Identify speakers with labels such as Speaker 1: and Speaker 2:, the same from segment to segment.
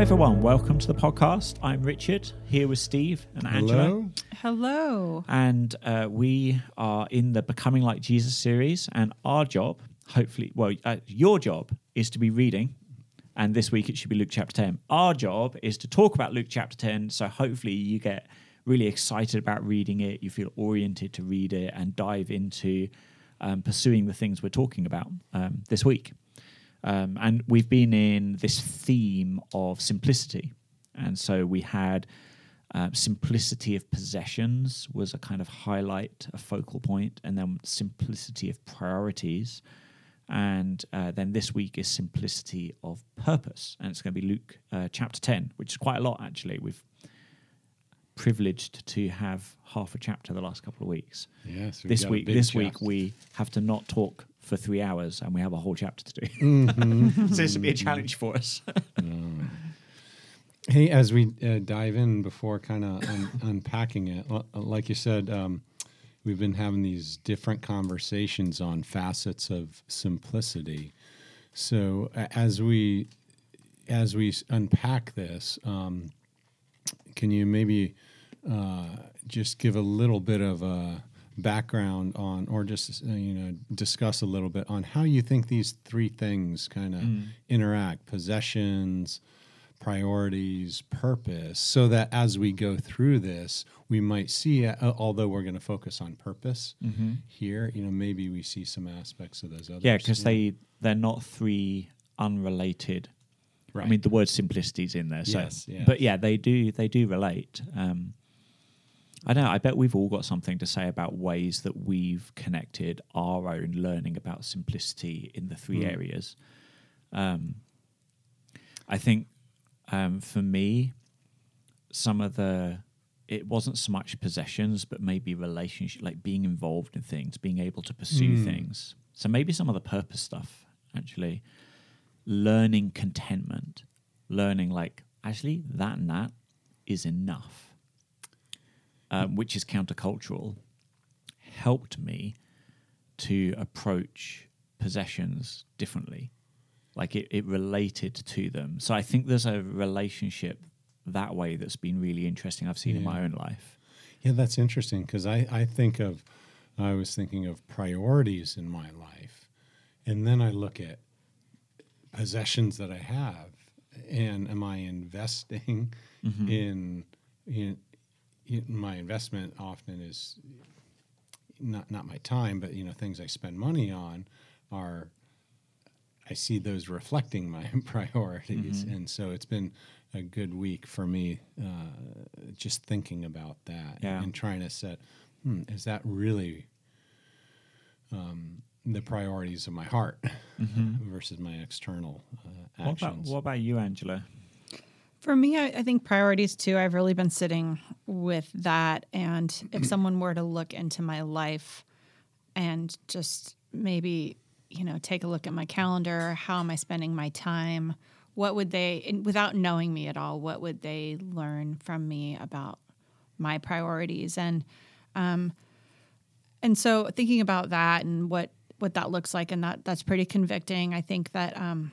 Speaker 1: everyone. Welcome to the podcast. I'm Richard, here with Steve and Angela.
Speaker 2: Hello.
Speaker 3: Hello.
Speaker 1: And uh, we are in the Becoming Like Jesus series. And our job, hopefully, well, uh, your job is to be reading. And this week it should be Luke chapter 10. Our job is to talk about Luke chapter 10. So hopefully you get really excited about reading it. You feel oriented to read it and dive into um, pursuing the things we're talking about um, this week. Um, and we've been in this theme of simplicity. And so we had uh, simplicity of possessions was a kind of highlight, a focal point, and then simplicity of priorities. And uh, then this week is simplicity of purpose. And it's going to be Luke uh, chapter 10, which is quite a lot, actually. We've privileged to have half a chapter the last couple of weeks.
Speaker 2: Yes. we've
Speaker 1: This week, this week we have to not talk for three hours, and we have a whole chapter to do.
Speaker 2: Mm-hmm.
Speaker 1: so this will be a challenge for us.
Speaker 2: Hey, as we uh, dive in before kind of un- unpacking it, li- like you said, um, we've been having these different conversations on facets of simplicity. So a- as we as we unpack this, um, can you maybe uh, just give a little bit of a background on, or just uh, you know discuss a little bit on how you think these three things kind of interact: possessions, priorities, purpose, so that as we go through this, we might see, uh, although we're going to focus on purpose here, you know, maybe we see some aspects of those others.
Speaker 1: yeah, because they they're not three unrelated. I mean, the word simplicity is in there. So,
Speaker 2: Yes, yes.
Speaker 1: but yeah, they do they do relate. Um, I know. I bet we've all got something to say about ways that we've connected our own learning about simplicity in the three
Speaker 2: Mm.
Speaker 1: areas. Um, I think um, for me, some of the it wasn't so much possessions, but maybe relationship, like being involved in things, being able to pursue
Speaker 2: Mm.
Speaker 1: things. So maybe some of the purpose stuff, actually, learning contentment, learning like actually that and that is enough, um, which is countercultural, helped me to approach possessions differently. Like it, it related to them. So I think there's a relationship that way that's been really interesting I've seen in my own life.
Speaker 2: Yeah, that's interesting because I, I think of, I was thinking of priorities in my life. And then I look at possessions that I have and am I investing in, in, in my investment often is not, not my time, but, you know, things I spend money on are, I see those reflecting my priorities. And so it's been a good week for me uh, just thinking about that
Speaker 1: Yeah.
Speaker 2: and trying to set hmm, is that really um, the priorities of my heart versus my external uh,
Speaker 1: Mm-hmm. What about,
Speaker 2: actions
Speaker 1: what about you, Angela?
Speaker 3: For me, I, I think priorities too. I've really been sitting with that. And if someone were to look into my life and just maybe, you know, take a look at my calendar, how am I spending my time? What would they, without knowing me at all, what would they learn from me about my priorities? And, um, and so thinking about that and what, what that looks like, and that that's pretty convicting. I think that, um,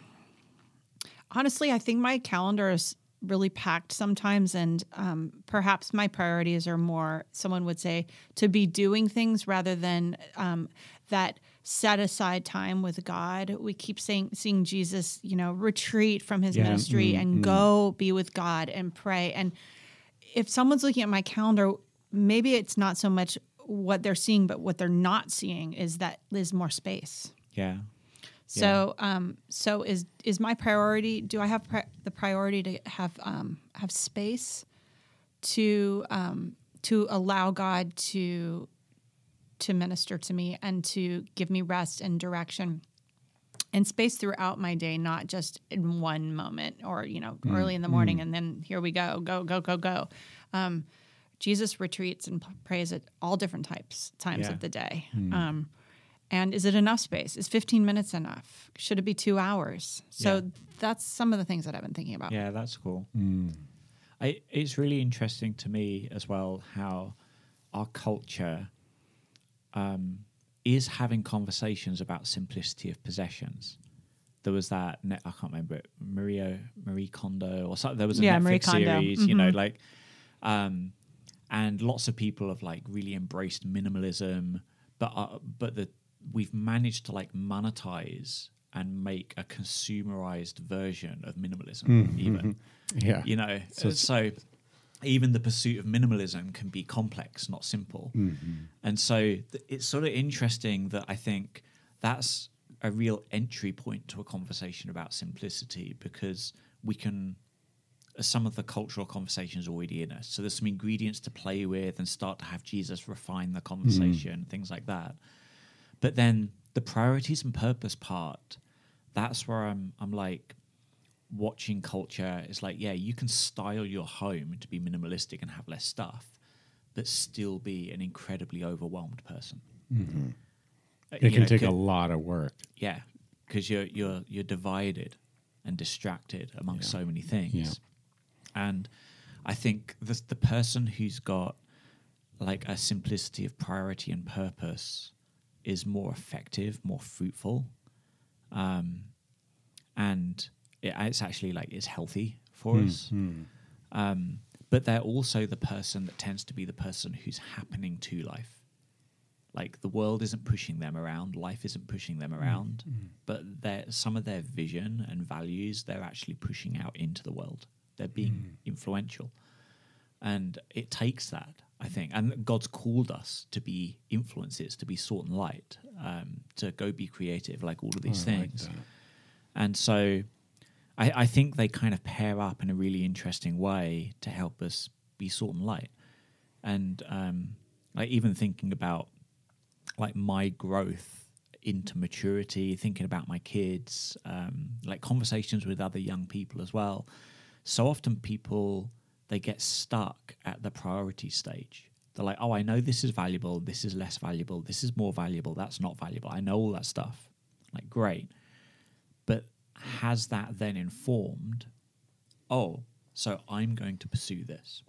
Speaker 3: honestly, I think my calendar is really packed sometimes, and um, perhaps my priorities are more, someone would say, to be doing things rather than um, that set aside time with God. We keep saying, seeing Jesus, you know, retreat from his
Speaker 1: Yeah.
Speaker 3: ministry and go be with God and pray. And if someone's looking at my calendar, maybe it's not so much what they're seeing, but what they're not seeing is that there's more space.
Speaker 1: Yeah.
Speaker 3: So, um, so is is my priority? Do I have pri- the priority to have um, have space to um, to allow God to to minister to me and to give me rest and direction and space throughout my day, not just in one moment or you know early in the morning and then here we go, go go go go. Um, Jesus retreats and p- prays at all different types times
Speaker 1: Yeah.
Speaker 3: of the day. Um, and is it enough space? Is 15 minutes enough? Should it be two hours? So
Speaker 1: Yeah.
Speaker 3: that's some of the things that I've been thinking about.
Speaker 1: Yeah, that's cool. I, it's really interesting to me as well how our culture um, is having conversations about simplicity of possessions. there was that net, I can't remember it, Maria Marie Kondo or something. There was a
Speaker 3: Yeah,
Speaker 1: Netflix
Speaker 3: Marie Kondo.
Speaker 1: series, you know,
Speaker 3: Mhm.
Speaker 1: like, um, and lots of people have like really embraced minimalism, but uh, but the we've managed to like monetize and make a consumerized version of minimalism, mm-hmm. even.
Speaker 2: Yeah.
Speaker 1: you know
Speaker 2: So
Speaker 1: so, even the pursuit of minimalism can be complex not simple. Mm-hmm. And so th- it's sort of interesting that i think that's a real entry point to a conversation about simplicity because we can uh, some of the cultural conversations already in us so there's some ingredients to play with and start to have jesus refine the mm-hmm. conversation things like that but then the priorities and purpose part that's where i'm i'm like watching culture is like, yeah, you can style your home to be minimalistic and have less stuff, but still be an incredibly overwhelmed person. Uh,
Speaker 2: It can
Speaker 1: know,
Speaker 2: take a lot of work.
Speaker 1: yeah, because you're you're you're divided and distracted amongst
Speaker 2: Yeah.
Speaker 1: so many things,
Speaker 2: Yeah.
Speaker 1: and I think the the person who's got like a simplicity of priority and purpose is more effective, more fruitful, um, and it, it's actually like it's healthy for hmm, us. Hmm. Um, but they're also the person that tends to be the person who's happening to life. Like the world isn't pushing them around, life isn't pushing them hmm, around, but they're, some of their vision and values they're actually pushing out into the world. They're being influential, and it takes that I think. And God's called us to be influences, to be salt and light, um, to go be creative, like all of these
Speaker 2: like
Speaker 1: things.
Speaker 2: that.
Speaker 1: And so I, I think they kind of pair up in a really interesting way to help us be salt and light. And um, like even thinking about like my growth into maturity, thinking about my kids, um, like conversations with other young people as well. So often people they get stuck at the priority stage. They're like, oh, I know this is valuable, this is less valuable, this is more valuable, that's not valuable. I know all that stuff. Like, great. But has that then informed, oh, so I'm going to pursue this?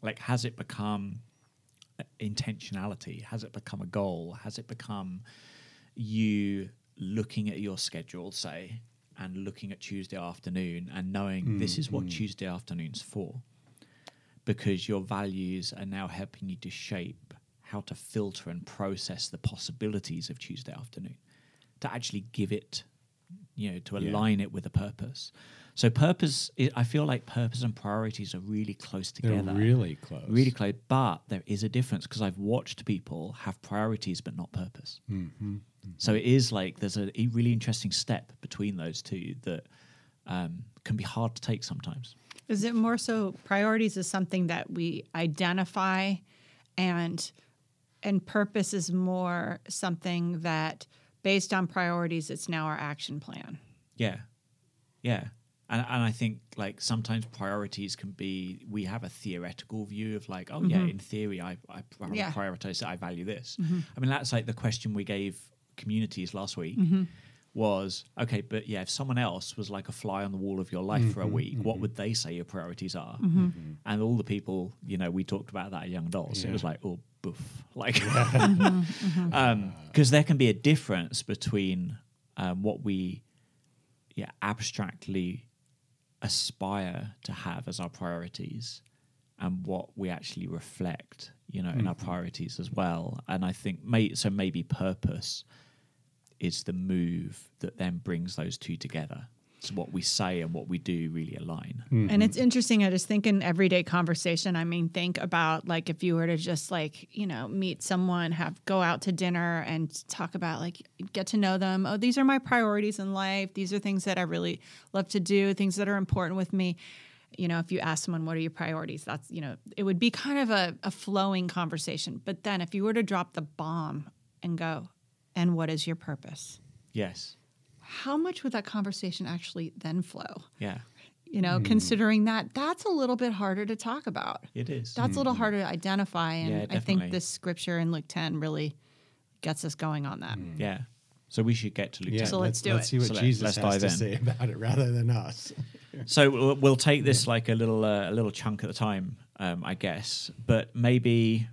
Speaker 1: Like, has it become intentionality? Has it become a goal? Has it become you looking at your schedule, say, and looking at Tuesday afternoon and knowing this is what mm-hmm. Tuesday afternoon's for? Because your values are now helping you to shape how to filter and process the possibilities of Tuesday afternoon, to actually give it, you know, to
Speaker 2: Yeah.
Speaker 1: align it with a purpose. So, purpose, I I feel like purpose and priorities are really close together.
Speaker 2: They're really close.
Speaker 1: really close. But there is a difference because I've watched people have priorities but not purpose.
Speaker 2: Mm-hmm.
Speaker 1: So it is like there's a, a really interesting step between those two that um, can be hard to take sometimes.
Speaker 3: Is it more so priorities is something that we identify and and purpose is more something that based on priorities it's now our action plan.
Speaker 1: Yeah, yeah. And, and I think like sometimes priorities can be we have a theoretical view of like oh yeah in theory I I, I
Speaker 3: Yeah.
Speaker 1: prioritize I value this. I mean that's like the question we gave communities last week
Speaker 3: Mm-hmm.
Speaker 1: Was okay but yeah if someone else was like a fly on the wall of your life for a mm-hmm. week what mm-hmm. would they say your priorities are?
Speaker 3: Mm-hmm. mm-hmm.
Speaker 1: and all the people you know we talked about that at young adults it was like oh boof like because um, there can be a difference between um, what we yeah abstractly aspire to have as our priorities and what we actually reflect you know in our priorities as well. And i think may, so maybe purpose is the move that then brings those two together so what we say and what we do really align mm-hmm.
Speaker 3: And it's interesting. I just think in everyday conversation, I mean, think about like if you were to just like, you know, meet someone, have go out to dinner and talk about like get to know them. Oh, these are my priorities in life. These are things that I really love to do, things that are important with me. You know, if you ask someone, what are your priorities? That's, you know, it would be kind of a, a flowing conversation. But then if you were to drop the bomb and go, and what is your purpose?
Speaker 1: yes
Speaker 3: How much would that conversation actually then flow?
Speaker 1: yeah
Speaker 3: you know, considering that that's a little bit harder to talk about.
Speaker 1: it is
Speaker 3: That's a little harder to identify. And
Speaker 1: Yeah,
Speaker 3: I think this scripture in Luke 10 really gets us going on that.
Speaker 1: yeah so we should get to luke
Speaker 2: Yeah,
Speaker 1: 10.
Speaker 3: So let's do
Speaker 2: let's
Speaker 3: it.
Speaker 2: see what
Speaker 1: So let-
Speaker 2: Jesus
Speaker 1: let's
Speaker 2: has to
Speaker 1: in.
Speaker 2: say about it rather than us.
Speaker 1: So we'll, we'll take this like a little uh, a little chunk at a time, um, I guess. But maybe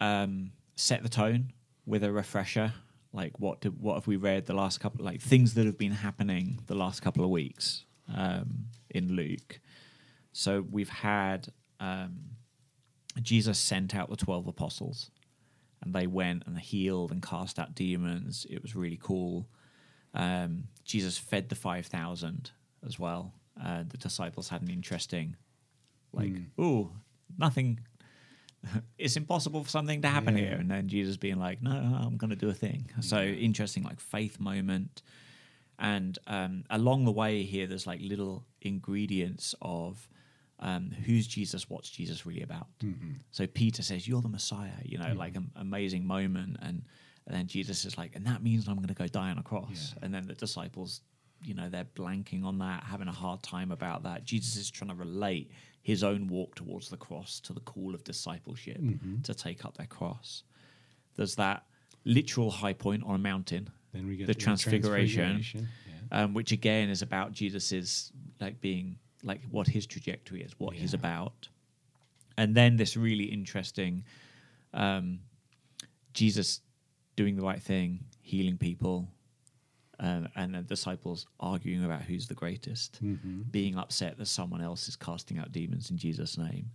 Speaker 1: um, set the tone with a refresher. Like what did, what have we read the last couple like things that have been happening the last couple of weeks um, in Luke. So we've had um, Jesus sent out the twelve apostles, and they went and healed and cast out demons. It was really cool. Um, Jesus fed the five thousand as well. Uh, the disciples had an interesting, like, oh, nothing. It's impossible for something to happen
Speaker 2: Yeah.
Speaker 1: here, and then Jesus being like, "No, I'm going to do a thing." So interesting, like faith moment, and um, along the way here, there's like little ingredients of um, who's Jesus, what's Jesus really about. So Peter says, "You're the Messiah," you know, like an amazing moment, and and then Jesus is like, "And that means I'm going to go die on a cross,"
Speaker 2: Yeah.
Speaker 1: and then the disciples. You know, they're blanking on that, having a hard time about that. Jesus is trying to relate his own walk towards the cross to the call of discipleship to take up their cross. There's that literal high point on a mountain
Speaker 2: Then we get
Speaker 1: the transfiguration,
Speaker 2: transfiguration, yeah.
Speaker 1: um, which again is about Jesus's like being like what his trajectory is, what he's about, and then this really interesting um, Jesus doing the right thing, healing people, um, and the disciples arguing about who's the greatest,
Speaker 2: Mm-hmm.
Speaker 1: being upset that someone else is casting out demons in Jesus' name,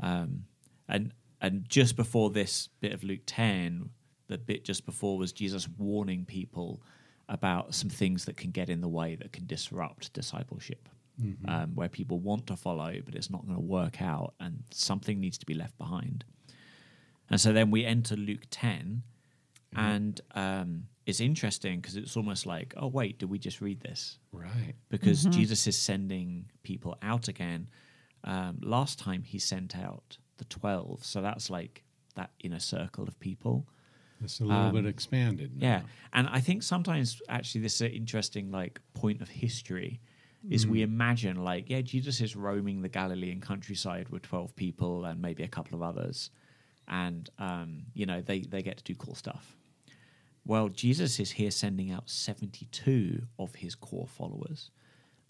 Speaker 1: um, and and just before this bit of Luke ten, the bit just before was Jesus warning people about some things that can get in the way that can disrupt discipleship,
Speaker 2: Mm-hmm.
Speaker 1: um, where people want to follow but it's not going to work out, and something needs to be left behind. And so then we enter Luke 10, and um, it's interesting because it's almost like, oh, wait, did we just read this?
Speaker 2: Right.
Speaker 1: Because Jesus is sending people out again. Um, last time he sent out the 12, so that's like that inner circle of people.
Speaker 2: It's a little bit expanded. now.
Speaker 1: Yeah, and I think sometimes actually this is an interesting like point of history is we imagine like yeah Jesus is roaming the Galilean countryside with twelve people and maybe a couple of others, and um, you know they they get to do cool stuff. Well, Jesus is here sending out seventy two of his core followers.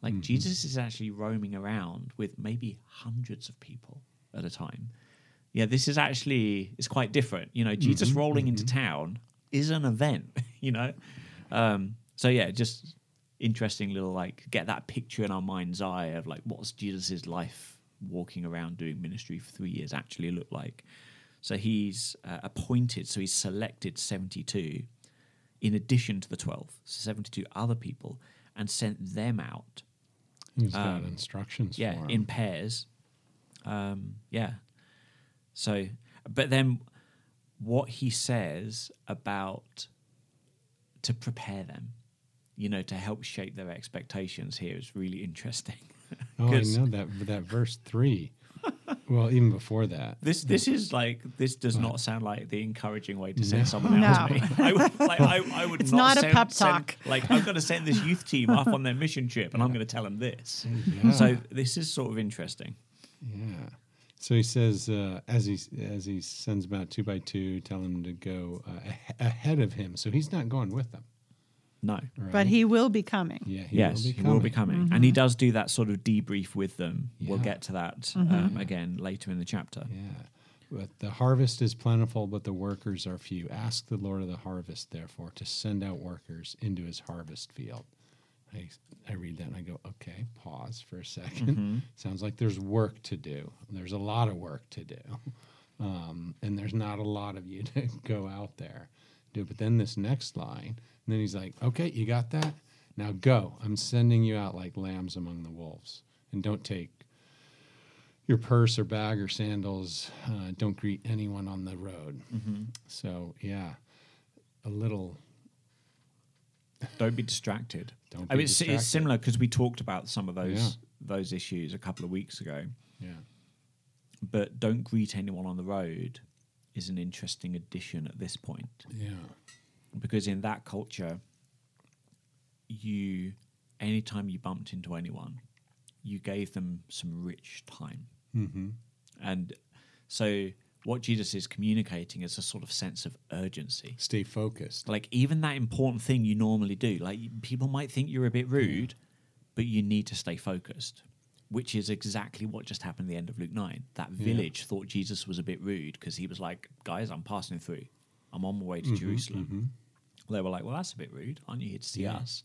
Speaker 1: Like Jesus is actually roaming around with maybe hundreds of people at a time. Yeah, this is actually it's quite different. You know, Jesus rolling into town is an event. You know, um, so yeah, just interesting little like get that picture in our mind's eye of like what's Jesus's life walking around doing ministry for three years actually look like. So he's uh, appointed, so he's selected seventy two, in addition to the twelve, so seventy two other people, and sent them out
Speaker 2: He's got instructions
Speaker 1: Um, yeah, in pairs. Um, yeah. So, but then what he says about to prepare them, you know, to help shape their expectations here is really interesting.
Speaker 2: Oh, I know that that verse three. Well, even before that.
Speaker 1: This this is like this does not sound like the encouraging way to send
Speaker 2: No.
Speaker 1: someone out
Speaker 3: No.
Speaker 1: to me. I would, like, I, I would
Speaker 3: It's
Speaker 1: not,
Speaker 3: not a
Speaker 1: send,
Speaker 3: pep
Speaker 1: send-
Speaker 3: talk.
Speaker 1: like I'm going to send this youth team off on their mission trip, and I'm going to tell them this.
Speaker 2: Yeah.
Speaker 1: So this is sort of interesting.
Speaker 2: Yeah. So he says, uh, as he as he sends them out two by two, tell them to go uh, ah- ahead of him. So he's not going with them.
Speaker 1: No.
Speaker 2: Right?
Speaker 3: But he will be coming.
Speaker 2: yeah, he
Speaker 1: yes,
Speaker 2: will be
Speaker 1: he will be coming, and he does do that sort of debrief with them. We'll get to that um, again later in the chapter.
Speaker 2: Yeah. But the harvest is plentiful, but the workers are few. Ask the Lord of the harvest, therefore, to send out workers into his harvest field. I, I read that and I go, okay, pause for a 2nd Sounds like there's work to do. There's a lot of work to do. Um, and there's not a lot of you to go out there. Do. But then this next line, and then he's like, okay, you got that? Now go. I'm sending you out like lambs among the wolves. And don't take your purse or bag or sandals. Uh, don't greet anyone on the road. So, yeah, a little.
Speaker 1: Don't be distracted.
Speaker 2: Don't
Speaker 1: I
Speaker 2: be
Speaker 1: mean, it's,
Speaker 2: distracted.
Speaker 1: it's similar because we talked about some of those
Speaker 2: Yeah.
Speaker 1: those issues a couple of weeks ago.
Speaker 2: Yeah.
Speaker 1: But don't greet anyone on the road is an interesting addition at this point
Speaker 2: Yeah.
Speaker 1: Because in that culture, you anytime you bumped into anyone, you gave them some rich time.
Speaker 2: Mm-hmm.
Speaker 1: And so what Jesus is communicating is a sort of sense of urgency.
Speaker 2: Stay focused.
Speaker 1: Like even that important thing you normally do, like people might think you're a bit rude, but you need to stay focused, which is exactly what just happened at the end of Luke 9. That village thought Jesus was a bit rude because he was like, guys, I'm passing through. I'm on my way to Jerusalem. They were like, "Well, that's a bit rude. Aren't you here to see
Speaker 2: Yeah.
Speaker 1: us?"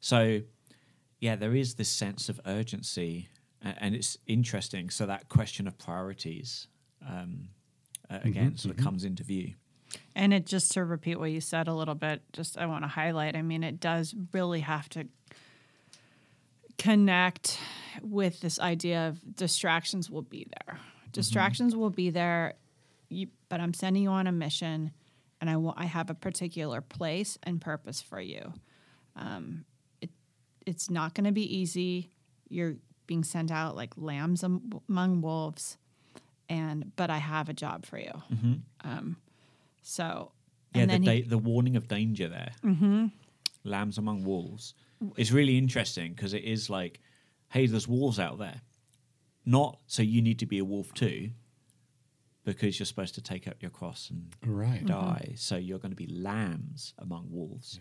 Speaker 1: So, yeah, there is this sense of urgency, a- and it's interesting. So that question of priorities, um, uh, again, sort of comes into view.
Speaker 3: And it just to repeat what you said a little bit, just I want to highlight. I mean, it does really have to connect with this idea of distractions will be there. Distractions will be there, you, but I'm sending you on a mission, and I I have a particular place and purpose for you. Um, it it's not going to be easy. You're being sent out like lambs am- among wolves, and but I have a job for you. Um, so
Speaker 1: Yeah,
Speaker 3: and
Speaker 1: the,
Speaker 3: he-
Speaker 1: da- the warning of danger there. Mm-hmm. Lambs among wolves. It's really interesting because it is like, hey, there's wolves out there. Not so you need to be a wolf too, because you're supposed to take up your cross and
Speaker 2: Right.
Speaker 3: Mm-hmm.
Speaker 1: die. So you're going to be lambs among wolves.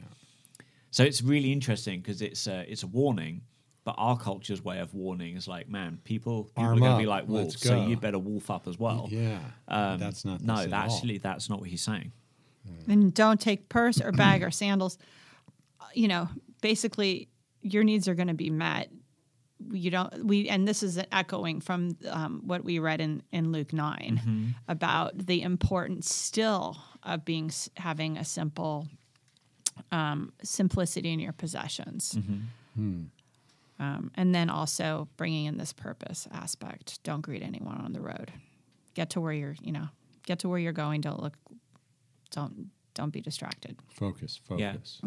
Speaker 1: So it's really interesting because it's a, it's a warning, but our culture's way of warning is like, man, people, people
Speaker 2: Arm
Speaker 1: are going to be like wolves, so you better wolf up as well.
Speaker 2: Yeah.
Speaker 1: Um,
Speaker 2: that's not
Speaker 1: no.
Speaker 2: this at
Speaker 1: that
Speaker 2: all.
Speaker 1: actually, that's not what he's saying.
Speaker 3: and don't take purse or bag or sandals. You know, basically, your needs are going to be met. You don't we, and this is echoing from um, what we read in in Luke 9 about the importance still of being having a simple um, simplicity in your possessions. Um, and then also bringing in this purpose aspect. Don't greet anyone on the road. Get to where you're, you know, get to where you're going. Don't look, don't don't be distracted.
Speaker 2: Focus. focus.
Speaker 1: Yeah.
Speaker 2: Focus.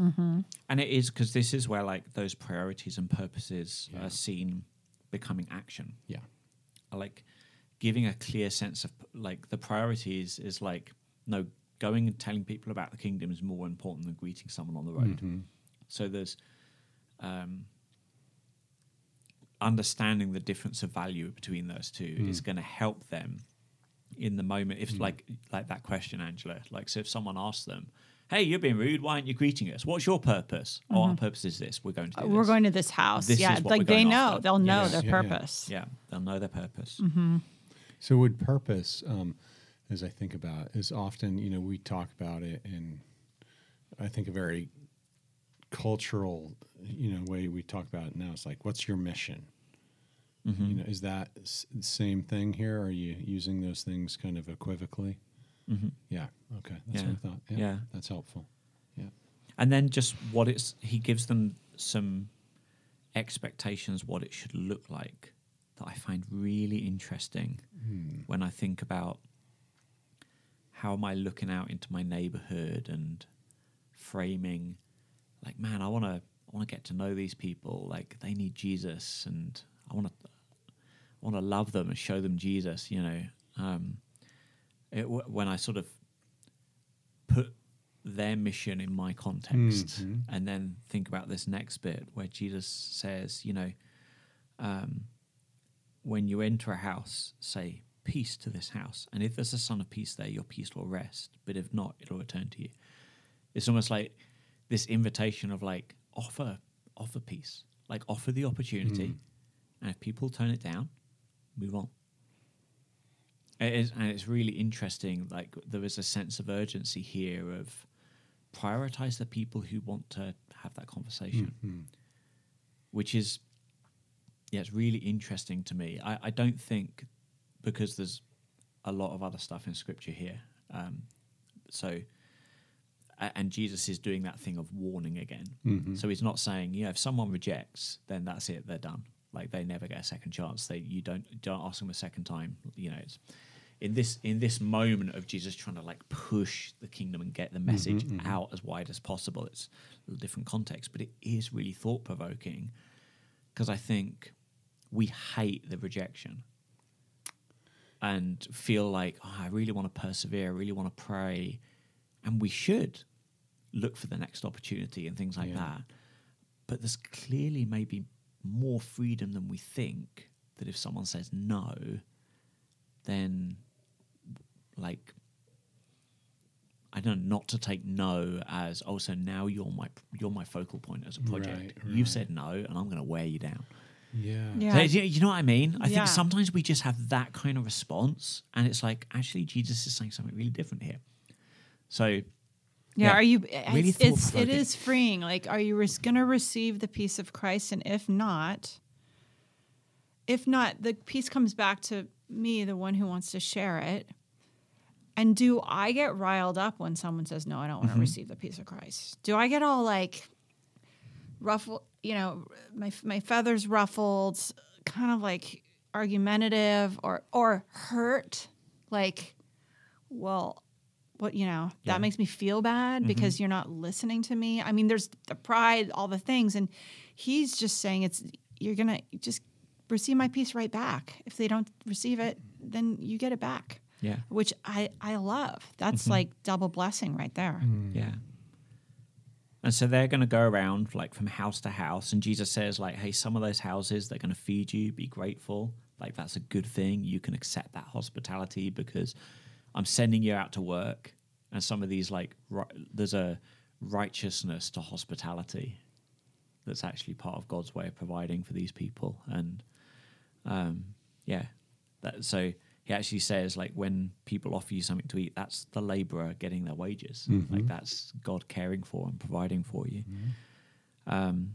Speaker 1: And it is because this is where like those priorities and purposes
Speaker 2: Yeah.
Speaker 1: are seen becoming action.
Speaker 2: Yeah.
Speaker 1: Like giving a clear sense of like the priorities is like no going and telling people about the kingdom is more important than greeting someone on the road.
Speaker 2: Mm-hmm.
Speaker 1: So there's um, understanding the difference of value between those two
Speaker 2: Mm.
Speaker 1: is going to help them in the moment. If hmm. like like that question, Angela, like so if someone asks them, "Hey, you're being rude. Why aren't you greeting us? What's your purpose? Oh, our mm-hmm. purpose is this. We're going to. Do
Speaker 3: We're going to this house.
Speaker 1: This
Speaker 3: yeah,
Speaker 1: is what
Speaker 3: like they know.
Speaker 1: after.
Speaker 3: They'll know
Speaker 1: Yes.
Speaker 3: their
Speaker 2: Yeah, yeah.
Speaker 3: purpose.
Speaker 1: Yeah, they'll know their purpose. Mm-hmm.
Speaker 2: So would purpose, um, as I think about, is often you know we talk about it in, I think a very cultural, you know, way we talk about it now. It's like, what's your mission?
Speaker 1: Mm-hmm.
Speaker 2: You know, is that s- same thing here? Are you using those things kind of equivocally?
Speaker 1: Mhm.
Speaker 2: Yeah. Okay. That's
Speaker 1: Yeah.
Speaker 2: what I thought. Yeah,
Speaker 1: Yeah.
Speaker 2: That's helpful. Yeah.
Speaker 1: and then just what it's he gives them some expectations what it should look like that I find really interesting when I think about how am I looking out into my neighborhood and framing like man I want to I want to get to know these people like they need Jesus and I want to I want to love them and show them Jesus you know um it, when I sort of put their mission in my context
Speaker 2: Mhm.
Speaker 1: and then think about this next bit where Jesus says, you know, um, when you enter a house, say, peace to this house. And if there's a son of peace there, your peace will rest. But if not, it'll return to you. It's almost like this invitation of like, offer, offer peace, like offer the opportunity. And if people turn it down, move on. It is, and it's really interesting. Like there is a sense of urgency here of prioritize the people who want to have that conversation,
Speaker 2: Mhm.
Speaker 1: which is yeah, it's really interesting to me. I, I don't think because there's a lot of other stuff in scripture here. Um, so and Jesus is doing that thing of warning again.
Speaker 2: Mhm.
Speaker 1: So he's not saying, you know, if someone rejects, then that's it, they're done. Like they never get a second chance. They you don't don't ask them a second time. You know, it's in this in this moment of Jesus trying to like push the kingdom and get the mm-hmm, message mm-hmm. out as wide as possible. It's a little different context, but it is really thought provoking because I think we hate the rejection and feel like oh, I really want to persevere, I really want to pray, and we should look for the next opportunity and things like
Speaker 2: Yeah.
Speaker 1: that. But there's clearly maybe more freedom than we think that if someone says no, then like I don't know, not to take no as oh so now you're my you're my focal point as a project.
Speaker 2: Right,
Speaker 1: You've said no and I'm going to wear you down.
Speaker 2: Yeah.
Speaker 3: Yeah.
Speaker 1: So, you you know what I mean? I
Speaker 3: Yeah.
Speaker 1: think sometimes we just have that kind of response, and it's like actually Jesus is saying something really different here. So
Speaker 3: Yeah,
Speaker 1: Yeah.
Speaker 3: are you?
Speaker 1: Eh, really
Speaker 3: it's, it's it freeing. Like, are you res- going to receive the peace of Christ? And if not, if not, the peace comes back to me, the one who wants to share it. And do I get riled up when someone says, "No, I don't want to receive the peace of Christ"? Do I get all like ruffled? You know, my my feathers ruffled, kind of like argumentative or or hurt? Like, well, what you know
Speaker 1: Yeah.
Speaker 3: that makes me feel bad mm-hmm. because you're not listening to me i mean there's the pride all the things and he's just saying it's you're gonna just receive my peace right back if they don't receive it then you get it back
Speaker 1: Yeah.
Speaker 3: which i i love that's mm-hmm. like double blessing right there mm.
Speaker 1: Yeah. And so they're going to go around like from house to house, and Jesus says like, "Hey, some of those houses they're going to feed you. Be grateful. Like that's a good thing. You can accept that hospitality because I'm sending you out to work." And some of these like ri- there's a righteousness to hospitality that's actually part of God's way of providing for these people, and um, yeah, that so he actually says like when people offer you something to eat, that's the laborer getting their wages. Like that's God caring for and providing for you. Um,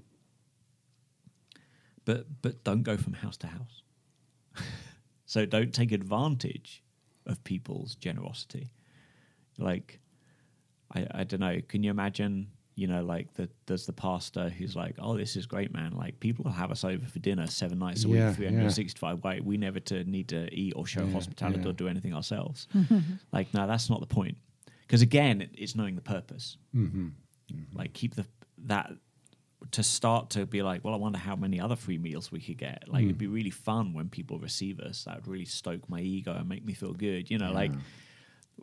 Speaker 1: but but don't go from house to house. so don't take advantage of people's generosity. Like I I don't know. Can you imagine? You know, like the there's the pastor who's like, "Oh, this is great, man! Like people will have us over for dinner seven nights a
Speaker 2: Yeah,
Speaker 1: week, 365 Wait, We never to need to eat or show
Speaker 2: Yeah,
Speaker 1: hospitality
Speaker 2: yeah.
Speaker 1: or do anything ourselves. like, no, that's not the point. Because again, it- it's knowing the purpose.
Speaker 2: Mm-hmm.
Speaker 1: Like, keep the that to start to be like, well, I wonder how many other free meals we could get. Like, it'd hmm. be really fun when people receive us. That would really stoke my ego and make me feel good. You know, like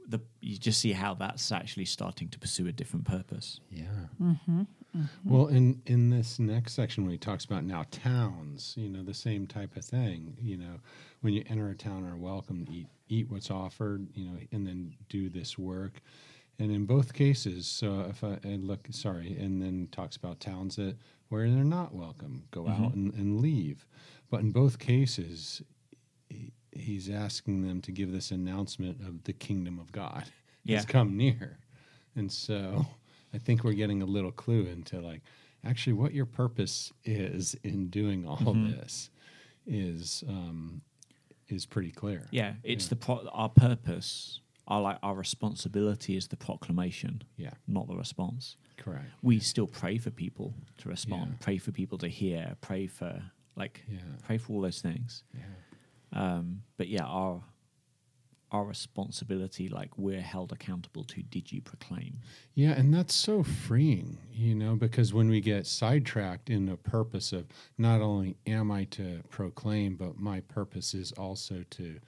Speaker 1: the you just see how that's actually starting to pursue a different purpose.
Speaker 2: Yeah. Mm-hmm, mm-hmm. Well, in in this next section, when he talks about now towns, you know, the same type of thing. You know, when you enter a town, are welcome to eat eat what's offered. You know, and then do this work. And in both cases, so if I, I look, sorry, and then talks about towns that where they're not welcome, go out and, and leave. But in both cases, he, he's asking them to give this announcement of the kingdom of God
Speaker 1: Yeah.
Speaker 2: has come near. And so I think we're getting a little clue into like actually what your purpose is in doing all
Speaker 1: Mm-hmm.
Speaker 2: this is um, is pretty clear.
Speaker 1: Yeah, it's the pro- our purpose. Our like our responsibility is the proclamation,
Speaker 2: Yeah.
Speaker 1: not the response.
Speaker 2: Correct.
Speaker 1: We still pray for people to respond,
Speaker 2: Yeah.
Speaker 1: pray for people to hear, pray for like
Speaker 2: Yeah.
Speaker 1: pray for all those things.
Speaker 2: Yeah.
Speaker 1: Um, but yeah, our our responsibility, like we're held accountable to. Did you proclaim?
Speaker 2: Yeah, and that's so freeing, you know, because when we get sidetracked in the purpose of not only am I to proclaim, but my purpose is also to,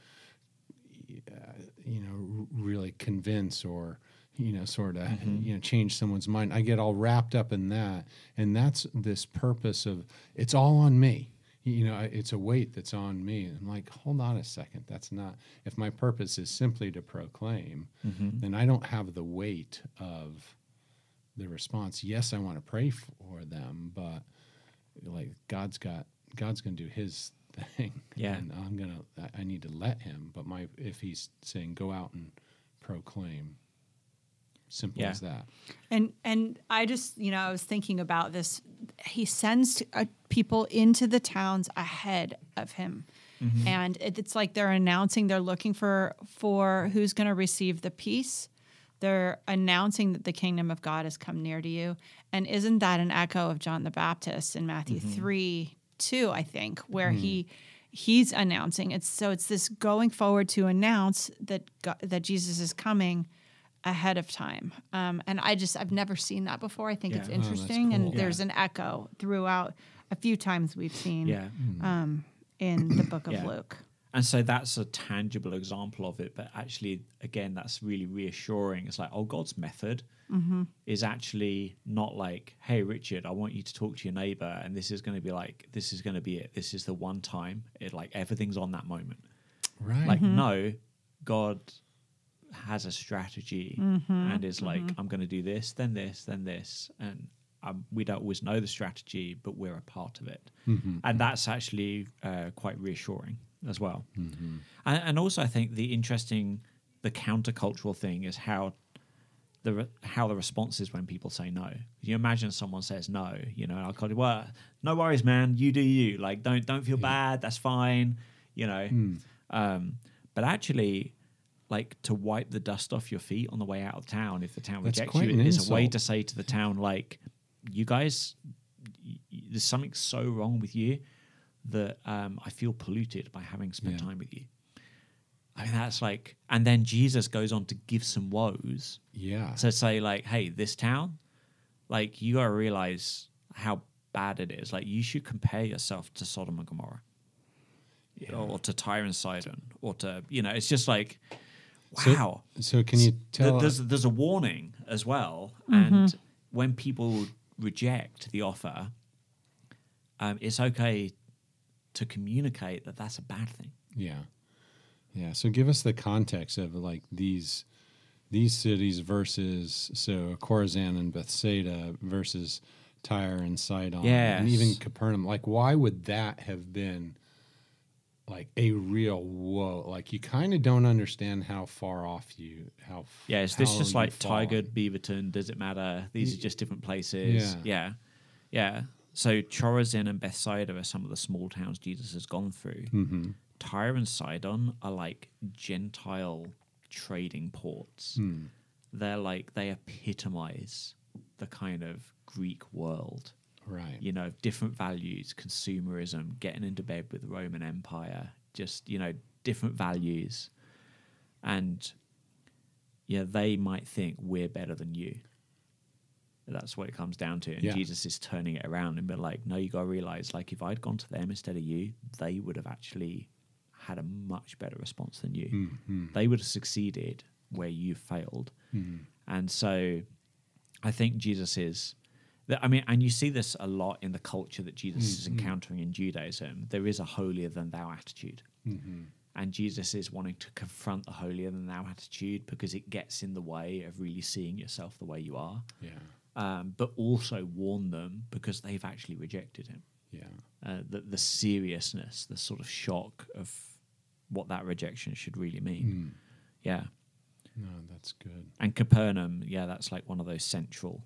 Speaker 2: uh, you know, r- really convince or, you know, sort of, mm-hmm. you know, change someone's mind. I get all wrapped up in that. And that's this purpose of it's all on me. You know, it's a weight that's on me. I'm like, hold on a second. That's not, if my purpose is simply to proclaim, mm-hmm. then I don't have the weight of, the response yes i want to pray for them but like god's got god's gonna do his thing.
Speaker 1: Yeah.
Speaker 2: And I'm going to, I need to let him. But my, if he's saying go out and proclaim, simple
Speaker 1: yeah.
Speaker 2: as that.
Speaker 3: And, and I just, you know, I was thinking about this. He sends uh, people into the towns ahead of him. Mm-hmm. And it's like they're announcing they're looking for, for who's going to receive the peace they're announcing that the kingdom of God has come near to you. And isn't that an echo of John the Baptist in Matthew mm-hmm. 3 too, I think, where mm. he he's announcing it's so it's this going forward to announce that God, that Jesus is coming ahead of time. Um, and I just I've never seen that before. I think
Speaker 1: yeah. Oh,
Speaker 2: it's
Speaker 3: interesting, oh,
Speaker 2: cool. and yeah.
Speaker 3: there's an echo throughout a few times we've seen
Speaker 1: yeah. Hmm.
Speaker 3: um, in the Book of Luke
Speaker 1: and so that's a tangible example of it. But actually, again, that's really reassuring. It's like, oh, God's method mm-hmm. is actually not like, hey, Richard, I want you to talk to your neighbor, and this is going to be like, this is going to be it. This is the one time. It like everything's on that moment.
Speaker 2: right
Speaker 1: Like, mm-hmm. no, God has a strategy mm-hmm. and is like, I'm going to do this, then this, then this. And um, we don't always know the strategy, but we're a part of it. And that's actually uh, quite reassuring as well. And, and also, I think the interesting, the countercultural thing is how the re- how the response is when people say no. You imagine someone says no, you know, I'll call you, well, no worries, man, you do you. Like, don't don't feel bad, that's fine, you know. Um, but actually, like to wipe the dust off your feet on the way out of town if the town
Speaker 2: That's
Speaker 1: rejects you is a way to say to the town, like, you guys, y- y- there's something so wrong with you that um, I feel polluted by having spent
Speaker 2: Yeah.
Speaker 1: time with you. I mean, that's like, and then Jesus goes on to give some woes
Speaker 2: Yeah.
Speaker 1: to say, like, hey, this town, like, you got to realize how bad it is. Like, you should compare yourself to Sodom and Gomorrah or to Tyre and Sidon or to, you know, it's just like,
Speaker 2: So-
Speaker 1: wow.
Speaker 2: So can you
Speaker 1: Th-
Speaker 2: tell?
Speaker 1: there's there's a warning as well, and when people reject the offer, um, it's okay to communicate that that's a bad thing.
Speaker 2: Yeah. Yeah. So give us the context of like these these cities versus so Chorazin and Bethsaida versus Tyre and Sidon Yeah. and even Capernaum. Like why would that have been like a real whoa? Like you kind of don't understand how far off you how
Speaker 1: Yeah, is this just like Tigard, Beaverton? Does it matter? These are just different places.
Speaker 2: Yeah.
Speaker 1: yeah, yeah. So Chorazin and Bethsaida are some of the small towns Jesus has gone through.
Speaker 2: Mm-hmm.
Speaker 1: Tyre and Sidon are like Gentile trading ports.
Speaker 2: Hmm.
Speaker 1: They're like they epitomize the kind of Greek world.
Speaker 2: Right.
Speaker 1: You know, different values, consumerism, getting into bed with the Roman Empire, just you know, different values, and yeah, they might think we're better than you. That's what it comes down to. And
Speaker 2: Yeah.
Speaker 1: Jesus is turning it around and be like, no, you got to realize, like, if I'd gone to them instead of you, they would have actually had a much better response than you.
Speaker 2: Mm-hmm.
Speaker 1: They would have succeeded where you failed.
Speaker 2: Mm-hmm.
Speaker 1: And so I think Jesus is. I mean, and you see this a lot in the culture that Jesus is
Speaker 2: Mm-hmm.
Speaker 1: encountering in Judaism. There is a holier than thou attitude.
Speaker 2: Mm-hmm.
Speaker 1: And Jesus is wanting to confront the holier than thou attitude because it gets in the way of really seeing yourself the way you are.
Speaker 2: Yeah.
Speaker 1: Um, but also warn them because they've actually rejected him.
Speaker 2: Yeah.
Speaker 1: Uh, the, the seriousness, the sort of shock of what that rejection should really mean.
Speaker 2: Mm.
Speaker 1: Yeah.
Speaker 2: No, that's good.
Speaker 1: And Capernaum, yeah, that's like one of those central,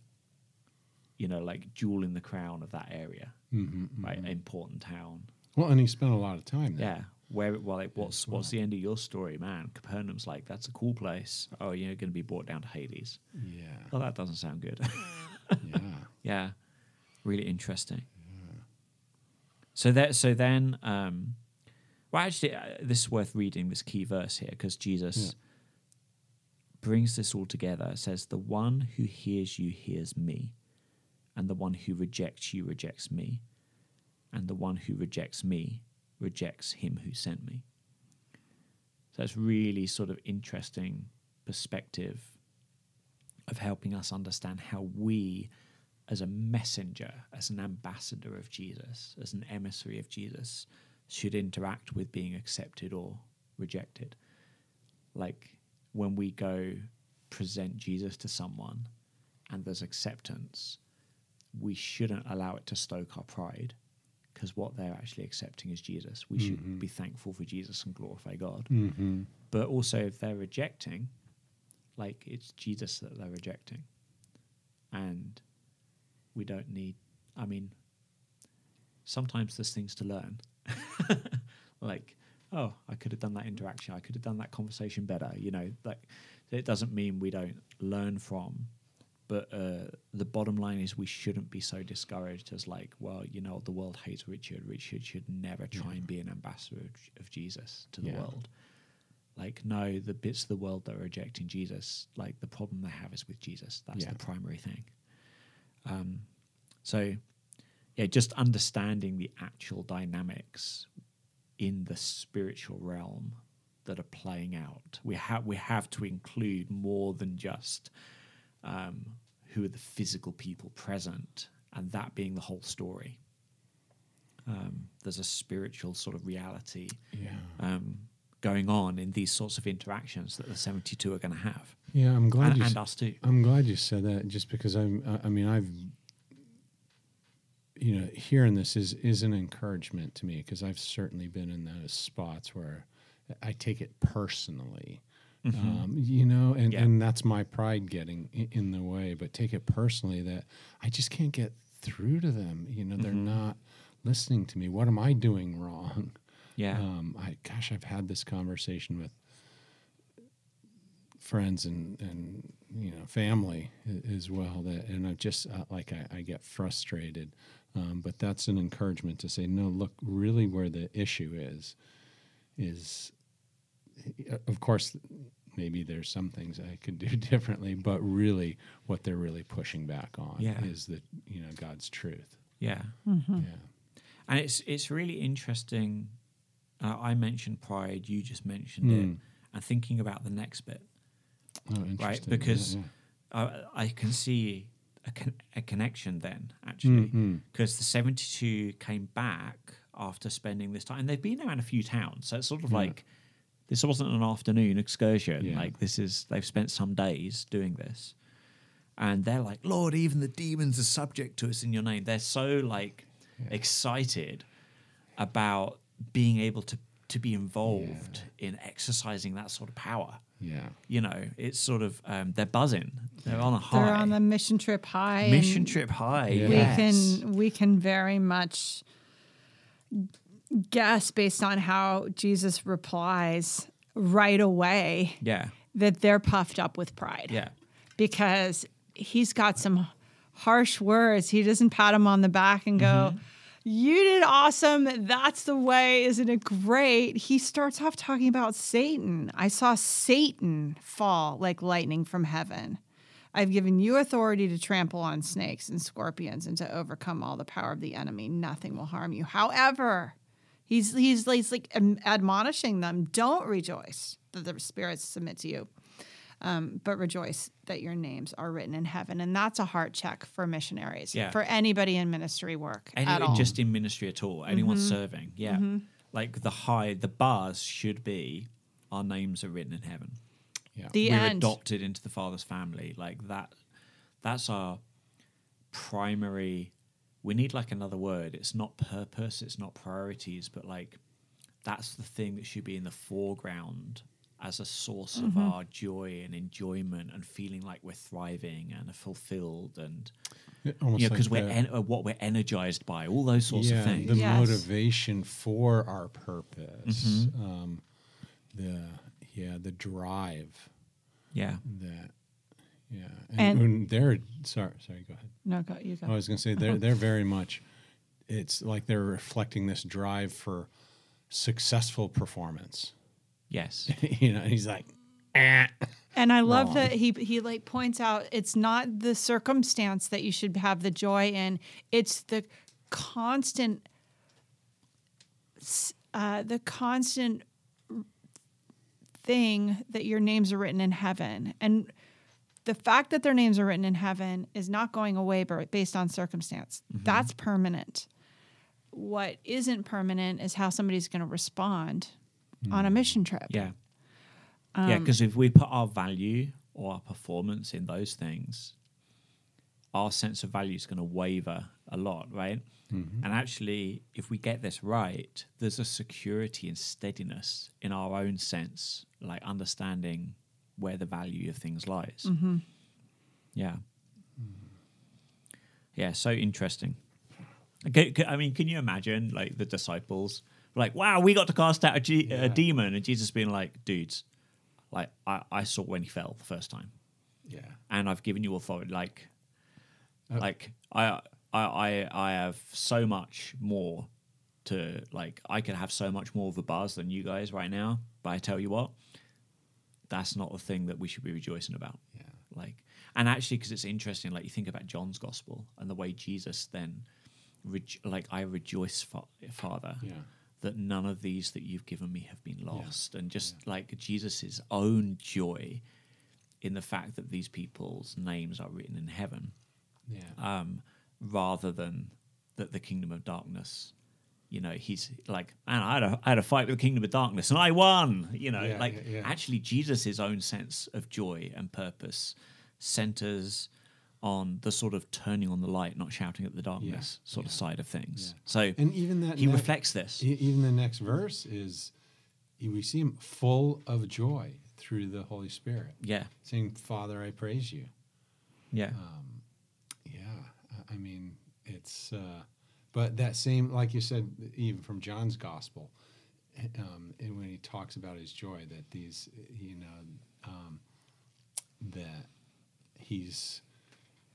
Speaker 1: you know, like jewel in the crown of that area,
Speaker 2: Mm-hmm.
Speaker 1: right? Important town.
Speaker 2: Well, and he spent a lot of time there.
Speaker 1: Yeah. Where, well, like, what's
Speaker 2: well.
Speaker 1: what's the end of your story, man? Capernaum's like that's a cool place. Oh, you're going to be brought down to Hades.
Speaker 2: Yeah.
Speaker 1: Oh, that doesn't sound good.
Speaker 2: yeah.
Speaker 1: yeah, really interesting. yeah. So that so then, um, well, actually, uh, this is worth reading this key verse here because Jesus
Speaker 2: Yeah.
Speaker 1: brings this all together. It says, "The one who hears you hears me, and the one who rejects you rejects me, and the one who rejects me rejects him who sent me." So that's really sort of interesting perspective of helping us understand how we, as a messenger, as an ambassador of Jesus, as an emissary of Jesus, should interact with being accepted or rejected. Like when we go present Jesus to someone and there's acceptance, we shouldn't allow it to stoke our pride because what they're actually accepting is Jesus. We should be thankful for Jesus and glorify God.
Speaker 2: Mm-hmm.
Speaker 1: But also, if they're rejecting, like it's Jesus that they're rejecting. And we don't need, I mean, sometimes there's things to learn. like, oh, I could have done that interaction. I could have done that conversation better. You know, like it doesn't mean we don't learn from. But uh, the bottom line is we shouldn't be so discouraged as like, well, you know, the world hates Richard. Richard should never try and be an ambassador of, of Jesus to the
Speaker 2: Yeah.
Speaker 1: world. Like, no, the bits of the world that are rejecting Jesus, like the problem they have is with Jesus. That's
Speaker 2: Yeah.
Speaker 1: the primary thing. Um, so, yeah, just understanding the actual dynamics in the spiritual realm that are playing out. We have we have to include more than just um, who are the physical people present, and that being the whole story. Um, there's a spiritual sort of reality
Speaker 2: Yeah.
Speaker 1: um, going on in these sorts of interactions that the 72 are going to have,
Speaker 2: Yeah. I'm glad
Speaker 1: and,
Speaker 2: you.
Speaker 1: and
Speaker 2: s-
Speaker 1: us too.
Speaker 2: I'm glad you said that. Just because I'm. I- I mean, I've. You know, hearing this is is an encouragement to me because I've certainly been in those spots where I take it personally Um, you know, and,
Speaker 1: Yeah.
Speaker 2: and that's my pride getting in, in the way. But take it personally that I just can't get through to them. You know, they're not listening to me. What am I doing wrong?
Speaker 1: Yeah.
Speaker 2: Um, I gosh, I've had this conversation with friends and and you know family as well. That and I just uh, like I, I get frustrated. Um, but that's an encouragement to say no. Look, really, where the issue is is, of course, maybe there's some things I could do differently, but really, what they're really pushing back on
Speaker 1: Yeah.
Speaker 2: is the you know God's truth.
Speaker 1: yeah.
Speaker 3: Mm-hmm.
Speaker 2: Yeah.
Speaker 1: And it's it's really interesting. Uh, I mentioned pride. You just mentioned
Speaker 2: Hmm.
Speaker 1: it, and thinking about the next bit,
Speaker 2: Oh,
Speaker 1: right? Because
Speaker 2: yeah.
Speaker 1: I, I can see a, con- a connection then, actually,
Speaker 2: Mhm.
Speaker 1: because the seventy-two came back after spending this time, and they've been around a few towns, so it's sort of
Speaker 2: Yeah.
Speaker 1: like this wasn't an afternoon excursion.
Speaker 2: Yeah.
Speaker 1: Like this is they've spent some days doing this, and they're like, Lord, even the demons are subject to us in your name. They're so like excited about being able to to be involved in exercising that sort of power.
Speaker 2: yeah.
Speaker 1: You know, it's sort of um, they're buzzing. They're on a high.
Speaker 3: They're on the mission trip high.
Speaker 1: mission trip high.
Speaker 2: Yeah.
Speaker 3: We
Speaker 1: yes.
Speaker 3: can we can very much guess based on how Jesus replies right away
Speaker 1: Yeah.
Speaker 3: that they're puffed up with pride.
Speaker 1: Yeah.
Speaker 3: because he's got some harsh words. He doesn't pat him on the back and go,
Speaker 1: Mm-hmm.
Speaker 3: You did awesome. That's the way. Isn't it great? He starts off talking about Satan. I saw Satan fall like lightning from heaven. I've given you authority to trample on snakes and scorpions and to overcome all the power of the enemy. Nothing will harm you. However, he's he's, he's like admonishing them, don't rejoice that the spirits submit to you um, but rejoice that your names are written in heaven. And that's a heart check for missionaries,
Speaker 1: Yeah.
Speaker 3: for anybody in ministry work
Speaker 1: Any,
Speaker 3: at all. Mm-hmm.
Speaker 1: just in ministry at all. Anyone serving. Yeah. Like the high, the bars should be our names are written in heaven.
Speaker 2: Yeah.
Speaker 3: the
Speaker 1: We're
Speaker 3: end.
Speaker 1: adopted into the Father's family. Like that. That's our primary. We need like another word. It's not purpose. It's not priorities. But like, that's the thing that should be in the foreground as a source
Speaker 3: Mm-hmm.
Speaker 1: of our joy and enjoyment and feeling like we're thriving and are fulfilled and
Speaker 2: Almost
Speaker 1: you know because
Speaker 2: like
Speaker 1: we're en- uh, what we're energized by all those sorts
Speaker 2: yeah,
Speaker 1: of things.
Speaker 2: the
Speaker 3: Yes.
Speaker 2: motivation for our purpose,
Speaker 1: Mm-hmm.
Speaker 2: um, the yeah, the drive
Speaker 1: yeah.
Speaker 2: that yeah, and,
Speaker 3: And-
Speaker 2: when they're sorry, sorry, go ahead.
Speaker 3: no, go, you go.
Speaker 2: I was going to say they're they're very much. It's like they're reflecting this drive for successful performance.
Speaker 1: Yes.
Speaker 2: you know, and he's like, eh.
Speaker 3: And I love
Speaker 2: wrong.
Speaker 3: that he he like points out it's not the circumstance that you should have the joy in; it's the constant, uh, the constant thing that your names are written in heaven, and the fact that their names are written in heaven is not going away but based on circumstance. That's permanent. What isn't permanent is how somebody's going to respond on a mission trip.
Speaker 1: Yeah.
Speaker 3: Um,
Speaker 1: yeah, because if we put our value or our performance in those things, our sense of value is going to waver a lot, right?
Speaker 2: Mm-hmm.
Speaker 1: And actually, if we get this right, there's a security and steadiness in our own sense, like understanding where the value of things lies.
Speaker 3: Mm-hmm.
Speaker 1: Yeah. Yeah, so interesting. Okay, c- I mean, can you imagine like the disciples like, "Wow, we got to cast out a, G- a
Speaker 2: Yeah.
Speaker 1: demon," and Jesus being like, "Dudes, like I, I saw when he fell the first time,
Speaker 2: yeah,
Speaker 1: and I've given you authority. Like,
Speaker 2: Uh,
Speaker 1: like I, I, I, I have so much more to like. I could have so much more of a buzz than you guys right now. But I tell you what, that's not the thing that we should be rejoicing about.
Speaker 2: yeah,
Speaker 1: Like, and actually, because it's interesting, like you think about John's gospel and the way Jesus then, rejo- like, I rejoice, fa- Father,
Speaker 2: yeah,
Speaker 1: that none of these that you've given me have been lost, and just like Jesus's own joy in the fact that these people's names are written in heaven,
Speaker 2: yeah.
Speaker 1: um, rather than that the kingdom of darkness. You know, he's like, man, I had a, I had a fight with the kingdom of darkness and I won. You know,
Speaker 2: Yeah,
Speaker 1: like
Speaker 2: yeah, yeah.
Speaker 1: actually, Jesus' own sense of joy and purpose centers on the sort of turning on the light, not shouting at the darkness sort of side of things. So
Speaker 2: and even that
Speaker 1: he reflects this.
Speaker 2: Even the next verse is we see him full of joy. through the Holy Spirit,
Speaker 1: Yeah.
Speaker 2: saying, "Father, I praise you."
Speaker 1: Yeah.
Speaker 2: Um, Yeah, I- I mean, it's, uh, but that same, like you said, even from John's gospel, um, and when he talks about his joy, that these, you know, um, that he's,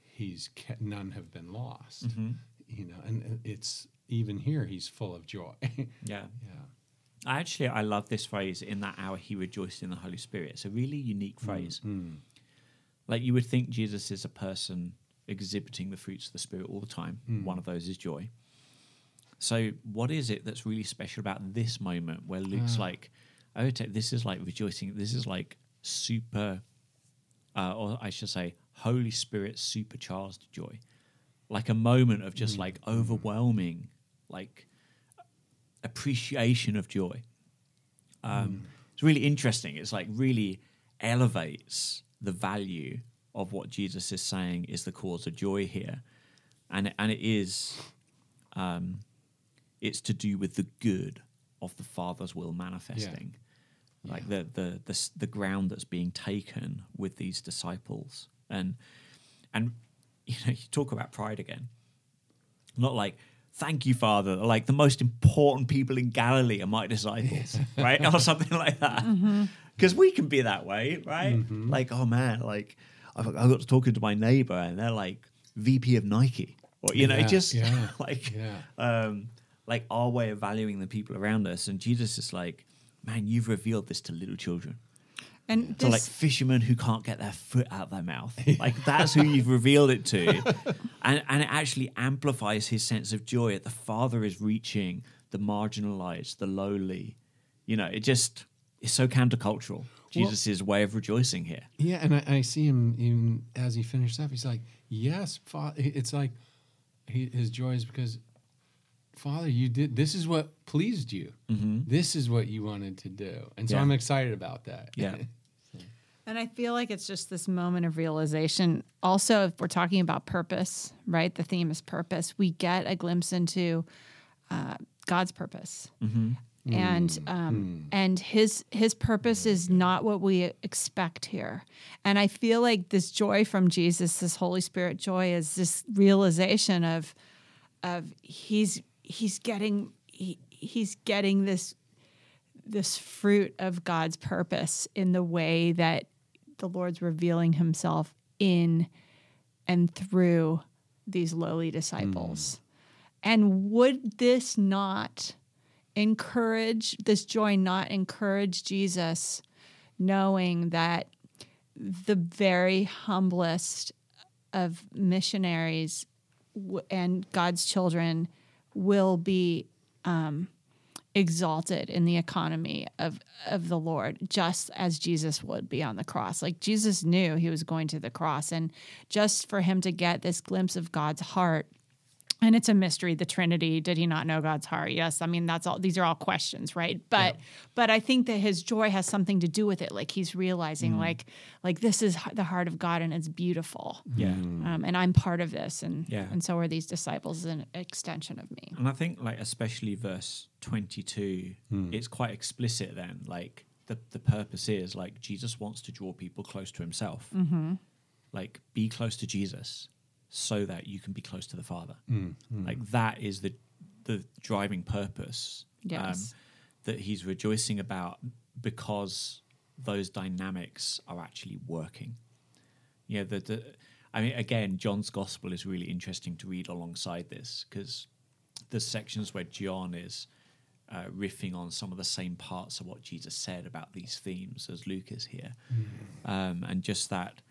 Speaker 2: he's kept, none have been lost, mm-hmm. you know, and uh, it's even here, he's full of joy.
Speaker 1: yeah.
Speaker 2: yeah.
Speaker 1: I actually I love this phrase in that hour he rejoiced in the Holy Spirit. It's a really unique mm, phrase. Mm. Like you would think Jesus is a person exhibiting the fruits of the Spirit all the time. Mm. One of those is joy. So what is it that's really special about this moment where Luke's like, oh, this is like rejoicing. This is like super, uh, or I should say, Holy Spirit supercharged joy, like a moment of just like overwhelming, like appreciation of joy. Um, It's really interesting. It's like really elevates the value of what Jesus is saying is the cause of joy here, and and it is, um, it's to do with the good of the Father's will manifesting, like the, the the the ground that's being taken with these disciples, and and you know you talk about pride again. Not like thank you father like the most important people in galilee are my disciples right? Or something like that. Because we can be that way right? Like oh man like I've, I got to talking to my neighbor and they're like vp of nike. Or you know
Speaker 2: Yeah,
Speaker 1: just
Speaker 2: yeah,
Speaker 1: like
Speaker 2: yeah.
Speaker 1: um like our way of valuing the people around us and jesus is like man you've revealed this to little children
Speaker 3: And
Speaker 1: to like fishermen who can't get their foot out of their mouth. Like that's who you've revealed it to. And and it actually amplifies his sense of joy that the father is reaching the marginalized, the lowly. You know, it just is so countercultural. Jesus' way of rejoicing here.
Speaker 2: Yeah, and I, I see him even as he finishes up. He's like, "Yes, Father." It's like he, his joy is because, Father, you did. This is what pleased you. This is what you wanted to do, and so
Speaker 1: Yeah.
Speaker 2: I'm excited about that.
Speaker 1: Yeah.
Speaker 3: and I feel like it's just this moment of realization. Also, if we're talking about purpose, right? The theme is purpose. We get a glimpse into uh, God's purpose. And um, and his his purpose is not what we expect here, and I feel like this joy from Jesus, this Holy Spirit joy, is this realization of of he's he's getting he, he's getting this this fruit of God's purpose in the way that the Lord's revealing himself in and through these lowly disciples. Mm. And would this not encourage this joy not encourage Jesus knowing that the very humblest of missionaries w- and God's children will be um, exalted in the economy of of the Lord, just as Jesus would be on the cross. Like Jesus knew he was going to the cross, and just for him to get this glimpse of God's heart. And it's a mystery, the Trinity. Did he not know God's heart? Yes. I mean, that's all these are all questions, right? But but I think that his joy has something to do with it. Like he's realizing mm. like like this is the heart of God and it's beautiful.
Speaker 1: Yeah. Mm.
Speaker 3: Um, and I'm part of this, and
Speaker 1: Yeah.
Speaker 3: and so are these disciples an extension of me.
Speaker 1: And I think like especially verse 22, mm. it's quite explicit then. Like the, the purpose is like Jesus wants to draw people close to himself. Mm-hmm. Like be close to Jesus so that you can be close to the Father. Like that is the the driving purpose
Speaker 3: Yes.
Speaker 1: that he's rejoicing about because those dynamics are actually working. You know, the, the I mean, again, John's gospel is really interesting to read alongside this because there's sections where John is uh, riffing on some of the same parts of what Jesus said about these themes as Luke is here. Um, and just that,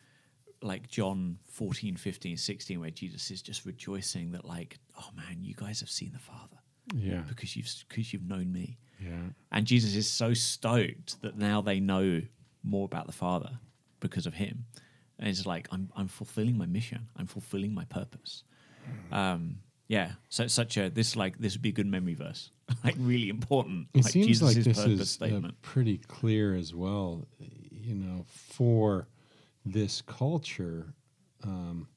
Speaker 1: like John 14, 15, 16, where Jesus is just rejoicing that, like, oh man, you guys have seen the Father
Speaker 2: Yeah.
Speaker 1: because you've because you've known me.
Speaker 2: Yeah.
Speaker 1: And Jesus is so stoked that now they know more about the Father because of him. And it's like I'm I'm fulfilling my mission. I'm fulfilling my purpose. Um, yeah. So it's such a this like this would be a good memory verse. like really important.
Speaker 2: It
Speaker 1: like
Speaker 2: seems
Speaker 1: Jesus'
Speaker 2: like this
Speaker 1: purpose
Speaker 2: is uh,
Speaker 1: statement.
Speaker 2: pretty clear as well. You know, for this culture, um,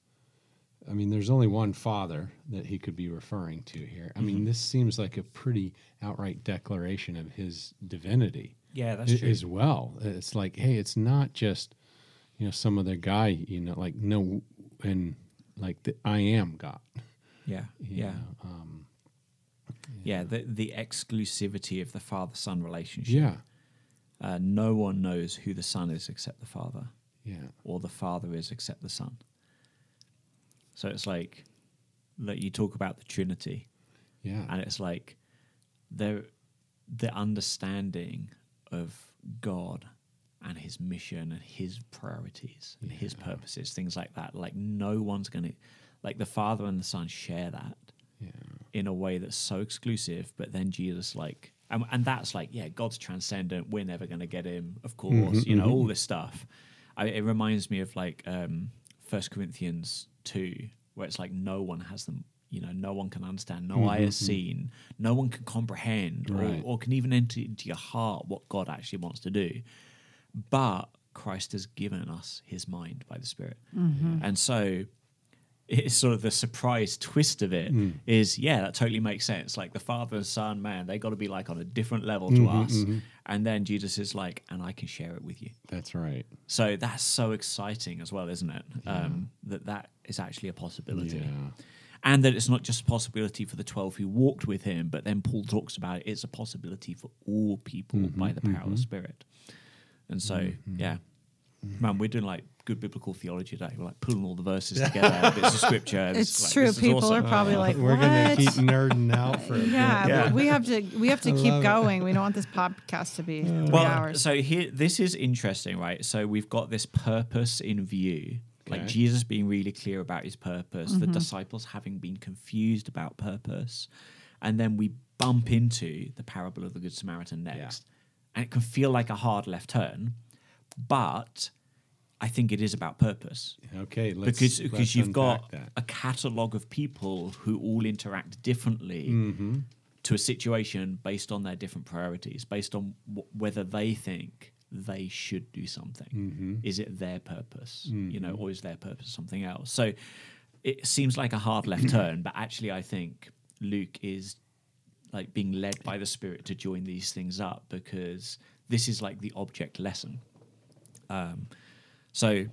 Speaker 2: I mean, there's only one father that he could be referring to here. I
Speaker 1: Mm-hmm.
Speaker 2: mean, this seems like a pretty outright declaration of his divinity.
Speaker 1: Yeah, that's true.
Speaker 2: as well. It's like, hey, it's not just you know some other guy. You know, like no, and like the, I am God.
Speaker 1: Yeah,
Speaker 2: you
Speaker 1: yeah,
Speaker 2: know, um,
Speaker 1: yeah. The the exclusivity of the father son relationship.
Speaker 2: yeah,
Speaker 1: Uh, no one knows who the son is except the father,
Speaker 2: yeah,
Speaker 1: or the father is except the son. So it's like that you talk about the Trinity,
Speaker 2: yeah,
Speaker 1: and it's like the the understanding of God and his mission and his priorities and his purposes, things like that. Like no one's gonna like the father and the son share that
Speaker 2: yeah,
Speaker 1: in a way that's so exclusive, but then Jesus like and, and that's like, yeah, God's transcendent, we're never gonna get him, of course, mm-hmm, you know, all mm-hmm. this stuff. I, it reminds me of like um First Corinthians two, where it's like no one has them you know, no one can understand, no eye has mm-hmm, mm-hmm. seen, no one can comprehend
Speaker 2: Right.
Speaker 1: or, or can even enter into your heart what God actually wants to do. But Christ has given us his mind by the Spirit. Mm-hmm. And so it's sort of the surprise twist of it hmm. is yeah that totally makes sense. Like the father and son man they got to be like on a different level to mm-hmm, us. Mm-hmm. and then jesus is like and i can share it with you.
Speaker 2: That's right.
Speaker 1: so that's so exciting as well isn't it? Um, that that is actually a possibility.
Speaker 2: Yeah.
Speaker 1: and that it's not just a possibility for the 12 who walked with him but then paul talks about it it's a possibility for all people mm-hmm, by the power of the spirit. And so yeah. Man we're doing like good biblical theology today we're like pulling all the verses together bits of scripture
Speaker 3: It's
Speaker 1: like,
Speaker 3: true.
Speaker 1: this is
Speaker 3: People
Speaker 1: awesome.
Speaker 3: are probably like,
Speaker 2: We're gonna keep nerding out for a bit.
Speaker 3: Yeah,
Speaker 1: Yeah.
Speaker 3: but we have to we have to keep
Speaker 2: love it.
Speaker 3: going. We don't want this podcast to be three
Speaker 1: well
Speaker 3: hours.
Speaker 1: so here this is interesting right so we've got this purpose in view like jesus being really clear about his purpose the
Speaker 3: Mm-hmm.
Speaker 1: disciples having been confused about purpose and then we bump into the parable of the good samaritan next and it can feel like a hard left turn but i think it is about purpose
Speaker 2: Okay, let's,
Speaker 1: because because you've got
Speaker 2: that.
Speaker 1: a catalog of people who all interact differently
Speaker 2: Mm-hmm.
Speaker 1: to a situation based on their different priorities, based on w- whether they think they should do something.
Speaker 2: Mm-hmm.
Speaker 1: Is it their purpose, you know, or is their purpose something else? So it seems like a hard left turn, but actually, I think Luke is like being led by the Spirit to join these things up because this is like the object lesson. Um, so,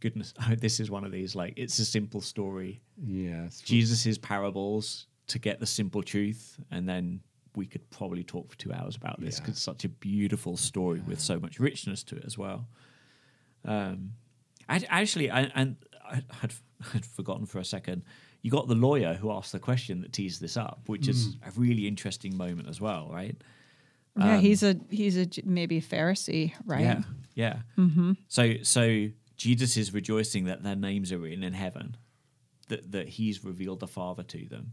Speaker 1: goodness, oh, this is one of these like it's a simple story.
Speaker 2: Yes.
Speaker 1: Jesus's parables to get the simple truth, and then we could probably talk for two hours about this
Speaker 2: Yeah.
Speaker 1: it's such a beautiful story with so much richness to it as well. Um, I, actually, I, and I had, had forgotten for a second. You got the lawyer who asked the question that teased this up, which is a really interesting moment as well, right?
Speaker 3: Yeah, um, he's a he's a maybe Pharisee, right?
Speaker 1: um, Yeah, yeah. Mm-hmm. So, so Jesus is rejoicing that their names are written in heaven, that that He's revealed the Father to them.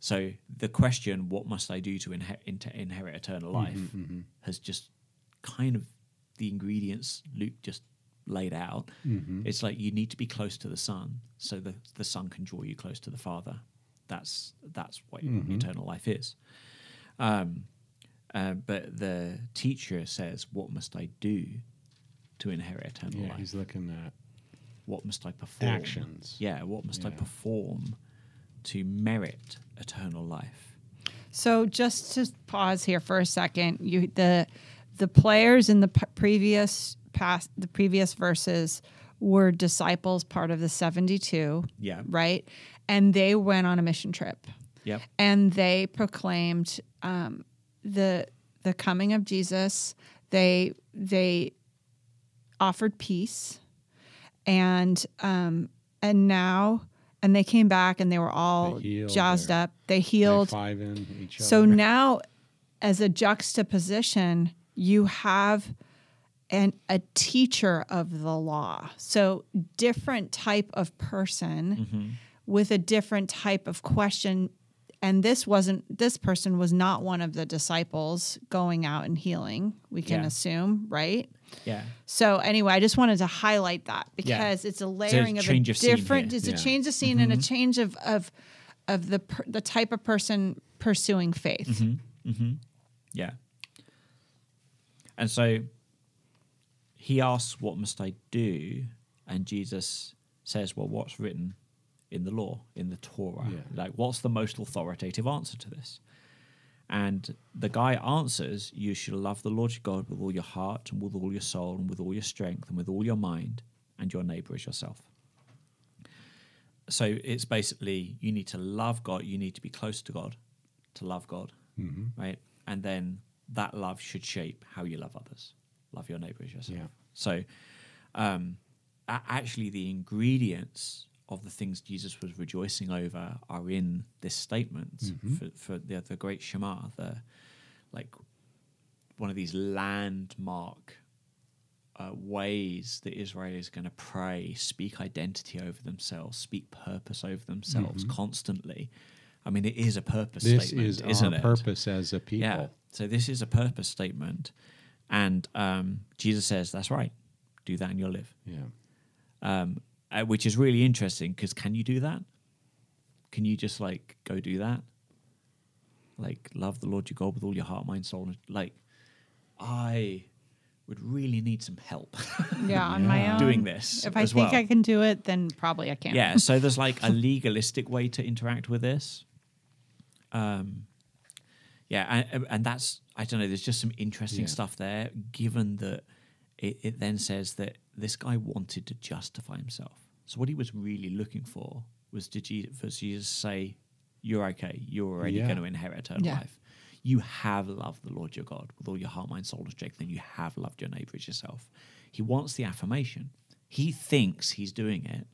Speaker 1: So the question, "What must I do to inher- inter- inherit eternal mm-hmm, life?" Mm-hmm. has just kind of the ingredients Luke just laid out. It's like you need to be close to the Son, so the the Son can draw you close to the Father. That's that's what eternal life is. Um, uh, but the teacher says, "What must I do to inherit eternal
Speaker 2: Yeah,
Speaker 1: life?
Speaker 2: he's looking at
Speaker 1: What must I perform?
Speaker 2: actions.
Speaker 1: Yeah, what must I perform to merit eternal life?"
Speaker 3: So just to pause here for a second, you the the players in the p- previous past the previous verses were disciples, part of the seventy two.
Speaker 1: Yeah.
Speaker 3: Right, and they went on a mission trip.
Speaker 1: Yep.
Speaker 3: and they proclaimed um, the the coming of Jesus. They they offered peace, and um, and now and they came back and they were all
Speaker 2: They healed
Speaker 3: jazzed up. They healed.
Speaker 2: each
Speaker 3: So
Speaker 2: other.
Speaker 3: now, as a juxtaposition, you have an a teacher of the law. So different type of person with a different type of question. And this wasn't this person was not one of the disciples going out and healing. We can
Speaker 1: Yeah.
Speaker 3: assume, right?
Speaker 1: Yeah.
Speaker 3: So anyway, I just wanted to highlight that because it's a layering of a
Speaker 1: change of scene
Speaker 3: different.
Speaker 1: here.
Speaker 3: It's
Speaker 2: Yeah.
Speaker 3: a change of scene and a mm-hmm. change of of of the per, the type of person pursuing faith. Mm-hmm. Mm-hmm.
Speaker 1: Yeah. And so he asks, What must I do? And Jesus says, Well, what's written in the law, in the Torah?
Speaker 2: Yeah.
Speaker 1: Like, what's the most authoritative answer to this? And the guy answers, You shall love the Lord your God with all your heart and with all your soul and with all your strength and with all your mind, and your neighbor as yourself. So it's basically you need to love God, you need to be close to God to love God, right? And then that love should shape how you love others. Love your neighbor as yourself.
Speaker 2: Yeah.
Speaker 1: So um, actually, the ingredients of the things Jesus was rejoicing over are in this statement for, for the, the great Shema, the like one of these landmark uh, ways that Israel is going to pray, speak identity over themselves, speak purpose over themselves constantly. I mean, it is a purpose
Speaker 2: This
Speaker 1: statement,
Speaker 2: is
Speaker 1: isn't
Speaker 2: our
Speaker 1: it?
Speaker 2: purpose as a people.
Speaker 1: Yeah. So this is a purpose statement, and um, Jesus says, "That's right. Do that, and you'll live."
Speaker 2: Yeah.
Speaker 1: Um, uh, which is really interesting because can you do that? Can you just like go do that? Like love the Lord your God with all your heart, mind, soul. and- Like I would really need some help
Speaker 3: Yeah, on my own.
Speaker 1: doing this.
Speaker 3: If I
Speaker 1: as
Speaker 3: think
Speaker 1: well.
Speaker 3: I can do it, then probably I can't.
Speaker 1: Yeah, so there's like a legalistic way to interact with this. Um, yeah, and, and that's I don't know. There's just some interesting
Speaker 2: Yeah.
Speaker 1: stuff there, given that it, it then says that this guy wanted to justify himself. So what he was really looking for was to Jesus, for Jesus to say, "You're okay. You're already
Speaker 2: Yeah.
Speaker 1: going to inherit eternal
Speaker 3: Yeah.
Speaker 1: life. You have loved the Lord your God with all your heart, mind, soul, and strength, and you have loved your neighbor as yourself." He wants the affirmation. He thinks he's doing it,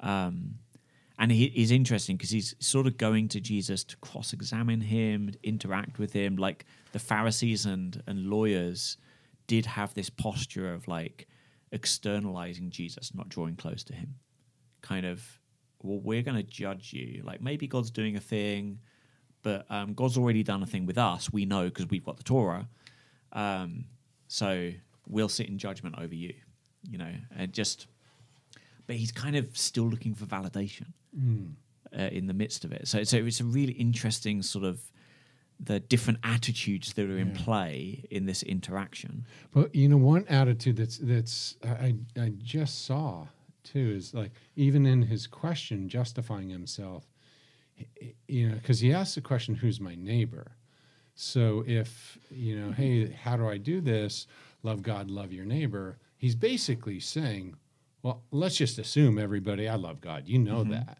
Speaker 1: um, and he is interesting because he's sort of going to Jesus to cross-examine him, interact with him. Like the Pharisees and and lawyers did have this posture of like externalizing Jesus, not drawing close to him. Kind of, well, we're going to judge you. Like maybe God's doing a thing, but um, God's already done a thing with us. We know because we've got the Torah. Um, so we'll sit in judgment over you. You know, and just but he's kind of still looking for validation uh, in the midst of it. So, so it's a really interesting sort of the different attitudes that are in
Speaker 2: Yeah.
Speaker 1: play in this interaction.
Speaker 2: But you know, one attitude that's that's I I just saw too is like even in his question justifying himself, you know, because he asked the question, "Who's my neighbor?" So if you know, mm-hmm. hey, how do I do this? Love God, love your neighbor. He's basically saying, well, let's just assume everybody. I love God. You know mm-hmm. that.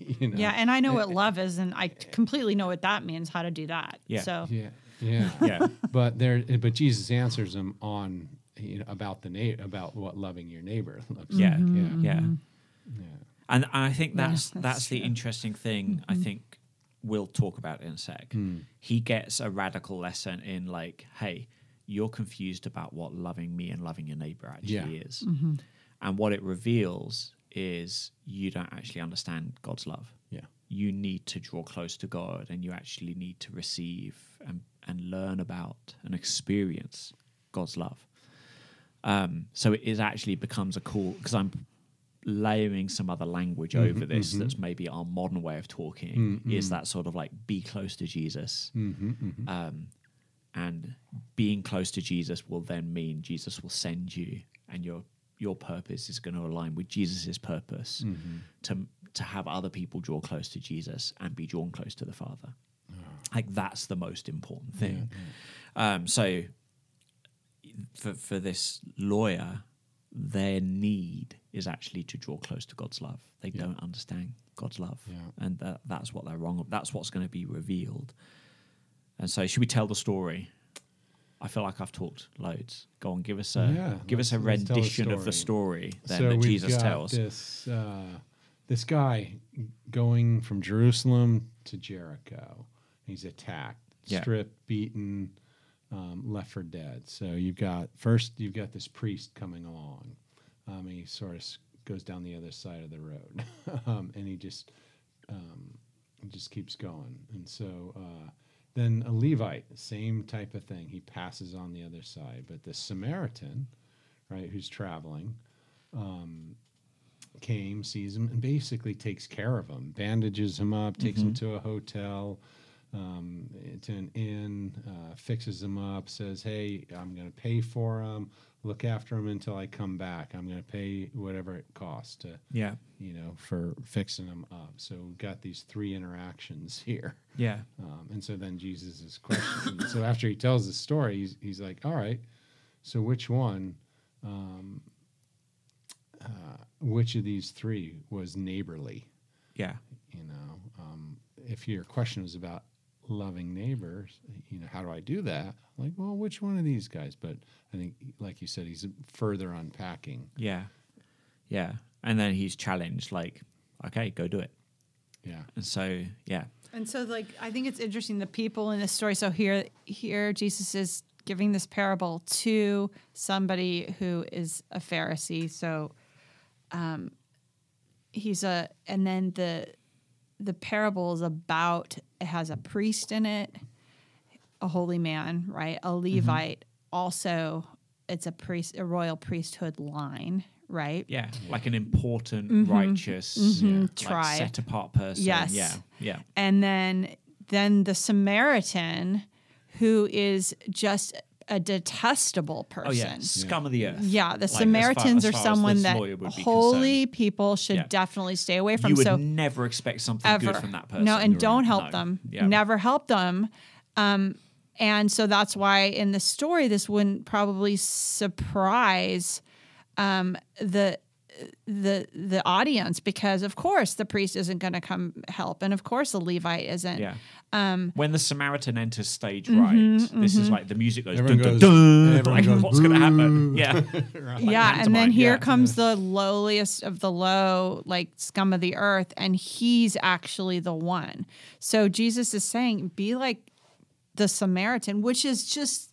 Speaker 2: you know.
Speaker 3: Yeah, and I know eh, what eh. love is, and I completely know what that means, how to do that.
Speaker 1: Yeah.
Speaker 3: So
Speaker 2: Yeah. Yeah.
Speaker 1: Yeah.
Speaker 2: but there but jesus answers them on you know about the na- about what loving your neighbor looks
Speaker 1: Yeah.
Speaker 2: like yeah
Speaker 1: Yeah.
Speaker 2: yeah
Speaker 1: And I think
Speaker 3: Yeah,
Speaker 1: that's that's,
Speaker 3: that's
Speaker 1: the
Speaker 3: true.
Speaker 1: interesting thing. I think we'll talk about in a sec. Hmm. He gets a radical lesson in like, hey, you're confused about what loving me and loving your neighbor actually
Speaker 2: Yeah.
Speaker 1: is. And what it reveals is you don't actually understand God's love.
Speaker 2: yeah
Speaker 1: You need to draw close to God and you actually need to receive and, and learn about and experience God's love. Um, so it is actually becomes a call because I'm layering some other language mm-hmm, over this mm-hmm. that's maybe our modern way of talking mm-hmm. is that sort of like be close to Jesus. Um, and being close to Jesus will then mean Jesus will send you and your your purpose is going to align with Jesus's purpose to to have other people draw close to Jesus and be drawn close to the Father. Like that's the most important thing. Um, so for for this lawyer, their need is actually to draw close to God's love. They don't understand God's love,
Speaker 2: Yeah.
Speaker 1: and that, that's what they're wrong. That's what's going to be revealed. And so, should we tell the story? I feel like I've talked loads. Go on, give us a
Speaker 2: Yeah,
Speaker 1: give us a
Speaker 2: tell a
Speaker 1: rendition of the story then
Speaker 2: so
Speaker 1: that Jesus tells.
Speaker 2: this uh, this guy going from jerusalem to jericho he's attacked
Speaker 1: Yeah.
Speaker 2: stripped beaten um, left for dead so you've got first you've got this priest coming along um, he sort of goes down the other side of the road um, and he just um, he just keeps going and so uh, then a levite. Same type of thing. He passes on the other side. But the samaritan right who's traveling um, came sees him and basically takes care of him. Bandages him up takes him to a hotel um, to an inn uh, fixes him up says hey i'm going to pay for him look after them until I come back. I'm going to pay whatever it costs to,
Speaker 1: Yeah.
Speaker 2: you know, for fixing them up. So we've got these three interactions here.
Speaker 1: Yeah.
Speaker 2: Um, and so then Jesus is questioning. so after he tells the story, he's, he's like, all right, so which one, um, uh, which of these three was neighborly?
Speaker 1: Yeah.
Speaker 2: You know, um, if your question was about loving neighbors, you know, how do I do that? Like, well, which one of these guys? But I think, like you said, he's further unpacking.
Speaker 1: Yeah. Yeah. And then he's challenged, like, okay, go do it.
Speaker 2: Yeah.
Speaker 1: And so, yeah.
Speaker 3: And so, like, I think it's interesting the people in this story. So here, here, Jesus is giving this parable to somebody who is a Pharisee. So, um, he's a, and then the the parable is about it has a priest in it, a holy man, right? A mm-hmm. Levite. Also, it's a priest, a royal priesthood line, right?
Speaker 1: Yeah. Like an important, mm-hmm. righteous, mm-hmm. like,
Speaker 3: Tribe.
Speaker 1: set apart person.
Speaker 3: Yes.
Speaker 1: Yeah. Yeah.
Speaker 3: and then then the Samaritan, who is just a detestable person.
Speaker 1: Oh, yeah. Scum of the earth.
Speaker 3: Yeah, the
Speaker 1: Like, as far-
Speaker 3: Samaritans
Speaker 1: as
Speaker 3: are
Speaker 1: far as
Speaker 3: someone that holy people should
Speaker 1: Yeah.
Speaker 3: definitely stay away from.
Speaker 1: You would
Speaker 3: so
Speaker 1: never expect something
Speaker 3: ever
Speaker 1: good from that person.
Speaker 3: no, and don't help
Speaker 1: No.
Speaker 3: them.
Speaker 1: Yeah.
Speaker 3: Never help them. Um, and so that's why in the story, this wouldn't probably surprise um, the the the audience because of course the priest isn't going to come help and of course the levite isn't
Speaker 1: Yeah.
Speaker 3: Um,
Speaker 1: when the Samaritan enters stage
Speaker 3: mm-hmm,
Speaker 1: right, this is like the music goes.
Speaker 2: Everyone
Speaker 1: dun, dun,
Speaker 2: goes-
Speaker 1: dun,
Speaker 2: everyone
Speaker 1: like,
Speaker 2: goes,
Speaker 1: what's going to happen? Yeah.
Speaker 3: yeah and then
Speaker 1: mine,
Speaker 3: here
Speaker 1: yeah.
Speaker 3: comes the lowliest of the low like scum of the earth and he's actually the one so jesus is saying be like the samaritan which is just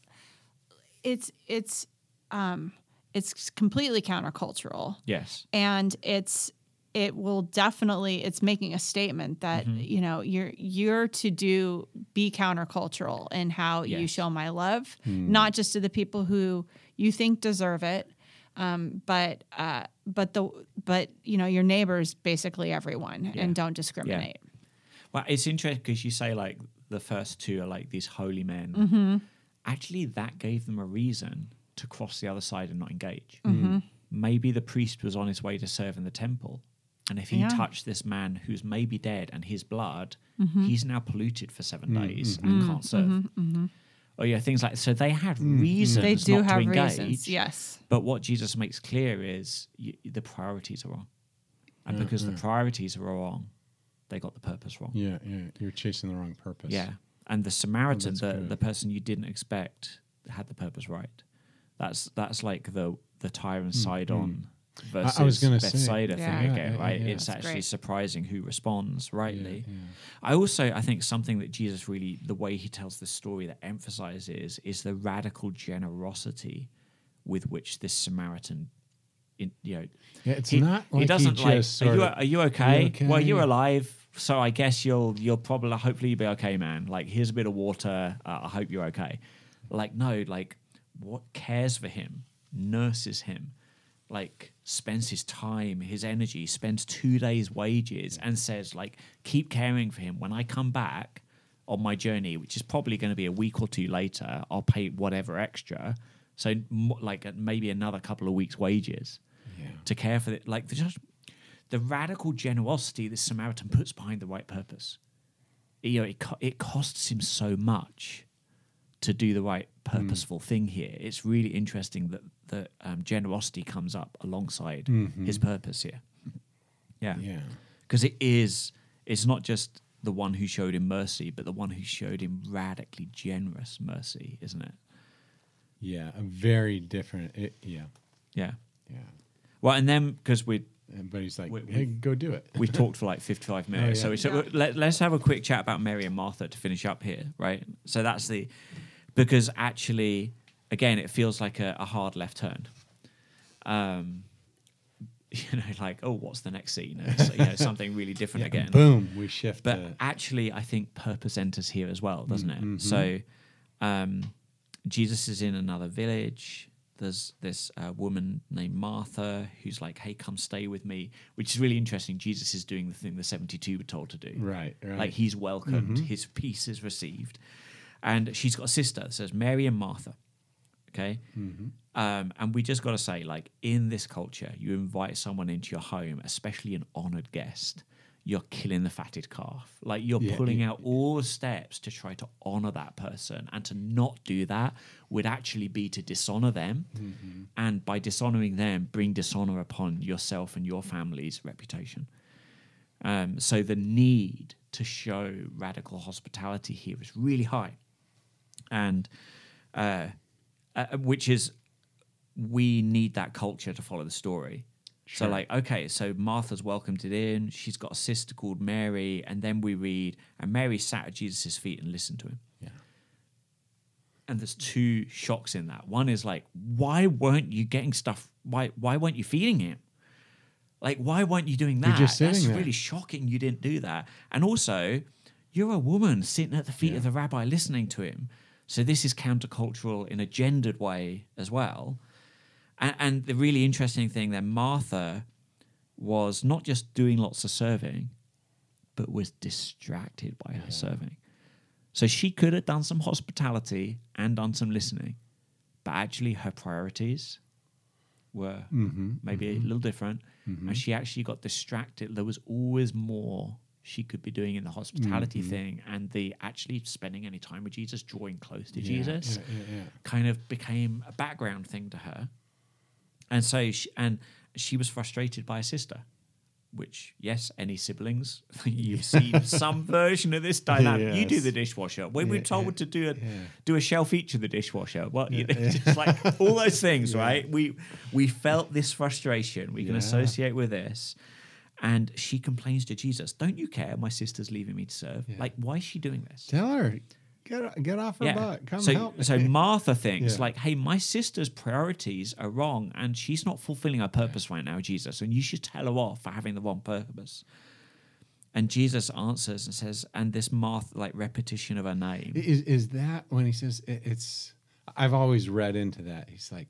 Speaker 3: it's it's um it's completely countercultural
Speaker 1: Yes.
Speaker 3: and it's it will definitely it's making a statement that
Speaker 1: Mm-hmm.
Speaker 3: you know you're you're to do be countercultural in how you show my love not just to the people who you think deserve it um, but uh, but the but you know your neighbors basically everyone
Speaker 1: Yeah.
Speaker 3: and don't discriminate
Speaker 1: Well, it's interesting because you say like the first two are like these holy men.
Speaker 3: Mm-hmm.
Speaker 1: Actually, that gave them a reason to cross the other side and not engage.
Speaker 3: Mm-hmm.
Speaker 1: Maybe the priest was on his way to serve in the temple. And if he
Speaker 3: Yeah.
Speaker 1: touched this man who's maybe dead and his blood,
Speaker 3: Mm-hmm.
Speaker 1: he's now polluted for seven mm, days mm, and mm. can't serve. Mm-hmm, mm-hmm. Oh yeah, things like so. They had reasons
Speaker 3: Mm-hmm. they do
Speaker 1: not
Speaker 3: have
Speaker 1: to engage.
Speaker 3: reasons yes
Speaker 1: But what Jesus makes clear is y the priorities are wrong, and because the priorities are wrong, they got the purpose wrong.
Speaker 2: Yeah, yeah. You're chasing the wrong purpose.
Speaker 1: Yeah, and the Samaritan,
Speaker 2: that's
Speaker 1: the
Speaker 2: good.
Speaker 1: the person you didn't expect, had the purpose right. That's that's like the the Tyre and Sidon versus
Speaker 2: Hmm, I was gonna say-
Speaker 1: Bethsaida
Speaker 3: Yeah.
Speaker 1: thing
Speaker 2: Yeah,
Speaker 1: again,
Speaker 2: yeah,
Speaker 1: right?
Speaker 2: yeah.
Speaker 1: It's
Speaker 3: That's
Speaker 1: actually
Speaker 3: great.
Speaker 1: surprising who responds rightly.
Speaker 2: yeah.
Speaker 1: I also I think something that Jesus really the way he tells this story that emphasizes is the radical generosity with which this Samaritan. In, you know,
Speaker 2: Yeah, it's
Speaker 1: he,
Speaker 2: not
Speaker 1: he
Speaker 2: like he
Speaker 1: doesn't like.
Speaker 2: just
Speaker 1: Are you,
Speaker 2: sort
Speaker 1: are you okay? Well, you're alive, so I guess you'll you'll probably hopefully you'll be okay, man. Like here's a bit of water. Uh, I hope you're okay. Like no, like what cares for him, nurses him, like spends his time, his energy, spends two days' wages, and says like keep caring for him. When I come back on my journey, which is probably going to be a week or two later, I'll pay whatever extra. So like uh, maybe another couple of weeks' wages
Speaker 2: Yeah.
Speaker 1: to care for it. Like the just the radical generosity this Samaritan puts behind the right purpose. You know, it co- it costs him so much to do the right purposeful thing here. It's really interesting that the um, generosity comes up alongside his purpose here. Yeah,
Speaker 2: Yeah.
Speaker 1: because it is. It's not just the one who showed him mercy, but the one who showed him radically generous mercy, isn't it?
Speaker 2: Yeah. A very different. It, yeah.
Speaker 1: Yeah.
Speaker 2: Yeah.
Speaker 1: Well, and then because we
Speaker 2: And- But he's like,
Speaker 1: We- we-
Speaker 2: hey, go do it.
Speaker 1: we've talked for like 55 minutes.
Speaker 2: yeah.
Speaker 1: So, we, so
Speaker 3: Yeah.
Speaker 1: let, let's have a quick chat about Mary and Martha to finish up here, right? So that's the, because actually, again, it feels like a, a hard left turn. Um, you know, like, oh, what's the next scene? It's, you know, something really different
Speaker 2: Yeah,
Speaker 1: again.
Speaker 2: Boom. We shift.
Speaker 1: But actually, I think purpose enters here as well, doesn't
Speaker 2: Mm-hmm.
Speaker 1: it? So, um, Jesus is in another village. There's this uh, woman named Martha who's like, "Hey, come stay with me," which is really interesting. Jesus is doing the thing the seventy-two were told to do.
Speaker 2: right. Right.
Speaker 1: Like he's welcomed,
Speaker 2: Mm-hmm.
Speaker 1: his peace is received, and she's got a sister that says Mary and Martha. Okay. Um, and we just got to say, like, in this culture, you invite someone into your home, especially an honored guest, you're killing the fatted calf. Like, you're
Speaker 2: Yeah,
Speaker 1: pulling
Speaker 2: yeah,
Speaker 1: out all the steps to try to honor that person. And to not do that would actually be to dishonor them. And by dishonoring them, bring dishonor upon yourself and your family's reputation. Um, so the need to show radical hospitality here is really high, and uh, uh, which is we need that culture to follow the story. So like, okay, so Martha's welcomed it in. She's got a sister called Mary, and then we read, and Mary sat at Jesus' feet and listened to him.
Speaker 2: Yeah.
Speaker 1: And there's two shocks in that. One is like, why weren't you getting stuff? Why why weren't you feeding him? Like, why weren't you doing that? That's
Speaker 2: there.
Speaker 1: really shocking. You didn't do that. And also, you're a woman sitting at the feet of the rabbi listening to him. So this is countercultural in a gendered way as well. And, and the really interesting thing then, Martha was not just doing lots of serving, but was distracted by her serving. So she could have done some hospitality and done some listening, but actually her priorities were
Speaker 2: Mm-hmm.
Speaker 1: maybe a little different. And she actually got distracted. There was always more she could be doing in the hospitality
Speaker 2: Mm-hmm.
Speaker 1: thing and the actually spending any time with Jesus, drawing close to
Speaker 2: Yeah,
Speaker 1: Jesus
Speaker 2: yeah, yeah,
Speaker 1: kind of became a background thing to her. And so, she, and she was frustrated by a sister, which, yes, any siblings, you've seen some version of this dynamic. You do the dishwasher. When we're told to do a do a shelf each of the dishwasher, well, you know, just like all those things, right? We we felt this frustration. We can associate with this. And she complains to Jesus, "Don't you care? My sister's leaving me to serve.
Speaker 2: Yeah.
Speaker 1: Like, why is she doing this?"
Speaker 2: Tell her, get get off her butt. Come
Speaker 1: so,
Speaker 2: help. me.
Speaker 1: so Martha thinks
Speaker 2: Yeah.
Speaker 1: like, "Hey, my sister's priorities are wrong, and she's not fulfilling her purpose right now, Jesus. And you should tell her off for having the wrong purpose." And Jesus answers and says, "And this Martha, like repetition of her name,
Speaker 2: Is is that when he says it, it's? I've always read into that. He's like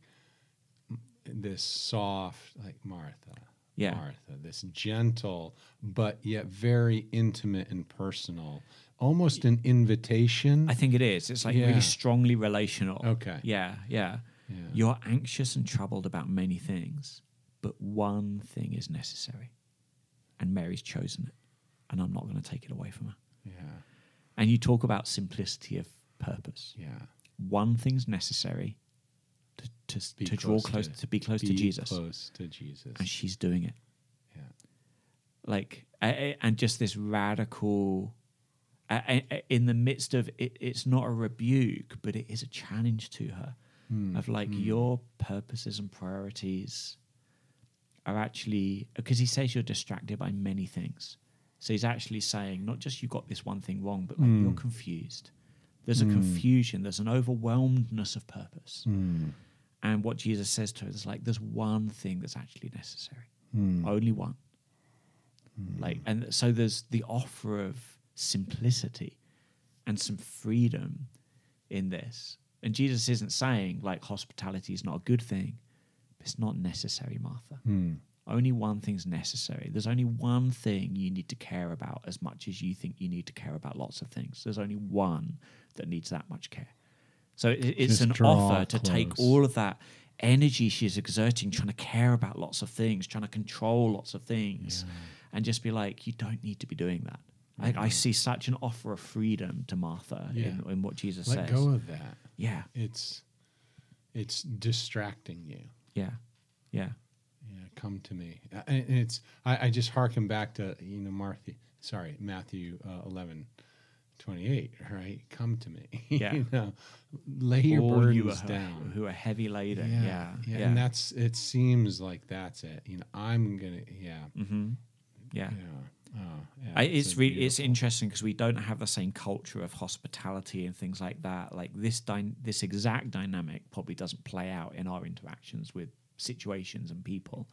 Speaker 2: this soft, like Martha.
Speaker 1: Yeah.
Speaker 2: Martha. This gentle, but yet very intimate and personal. Almost an invitation.
Speaker 1: I think it is. It's like
Speaker 2: Yeah.
Speaker 1: really strongly relational.
Speaker 2: Okay.
Speaker 1: Yeah, yeah.
Speaker 2: Yeah.
Speaker 1: You're anxious and troubled about many things, but one thing is necessary, and Mary's chosen it, and I'm not going to take it away from her."
Speaker 2: yeah.
Speaker 1: And you talk about simplicity of purpose.
Speaker 2: Yeah.
Speaker 1: one thing's necessary to to,
Speaker 2: Be
Speaker 1: to draw close to, be close to Jesus,
Speaker 2: Close to Jesus.
Speaker 1: and she's doing it.
Speaker 2: yeah.
Speaker 1: Like, a- a- and just this radical. a- In the midst of it, it's not a rebuke, but it is a challenge to her
Speaker 2: Hmm,
Speaker 1: of like your purposes and priorities are actually because he says you're distracted by many things. So he's actually saying not just you got this one thing wrong, but like
Speaker 2: Hmm.
Speaker 1: you're confused. There's a confusion. There's an overwhelmedness of purpose. And what Jesus says to her is like, there's one thing that's actually necessary,
Speaker 2: Hmm.
Speaker 1: only one. Like, and so there's the offer of simplicity and some freedom in this. And Jesus isn't saying like hospitality is not a good thing, but it's not necessary, Martha.
Speaker 2: Hmm.
Speaker 1: Only one thing's necessary. There's only one thing you need to care about as much as you think you need to care about lots of things. There's only one that needs that much care. So it, it's
Speaker 2: Just
Speaker 1: an offer to take all of that energy she's exerting, trying to care about lots of things, trying to control lots of things, and just be like, you don't need to be doing that. Like I see such an offer of freedom to Martha
Speaker 2: Yeah.
Speaker 1: in, in what Jesus
Speaker 2: Let
Speaker 1: says.
Speaker 2: go of that.
Speaker 1: yeah,
Speaker 2: It's it's distracting you.
Speaker 1: yeah, yeah,
Speaker 2: Yeah, come to me. And it's I, I just harken back to you know Martha. Sorry, Matthew uh, eleven. 28 right come to me
Speaker 1: Yeah.
Speaker 2: you know lay your
Speaker 1: All
Speaker 2: burdens
Speaker 1: you are,
Speaker 2: down
Speaker 1: who are heavy laden. Yeah, yeah,
Speaker 2: and that's it seems like that's it you know i'm gonna yeah
Speaker 1: mm-hmm. yeah.
Speaker 2: yeah oh, yeah
Speaker 1: I, it's
Speaker 2: a
Speaker 1: really it's interesting because we don't have the same culture of hospitality and things like that. Like this dy- this exact dynamic probably doesn't play out in our interactions with situations and people.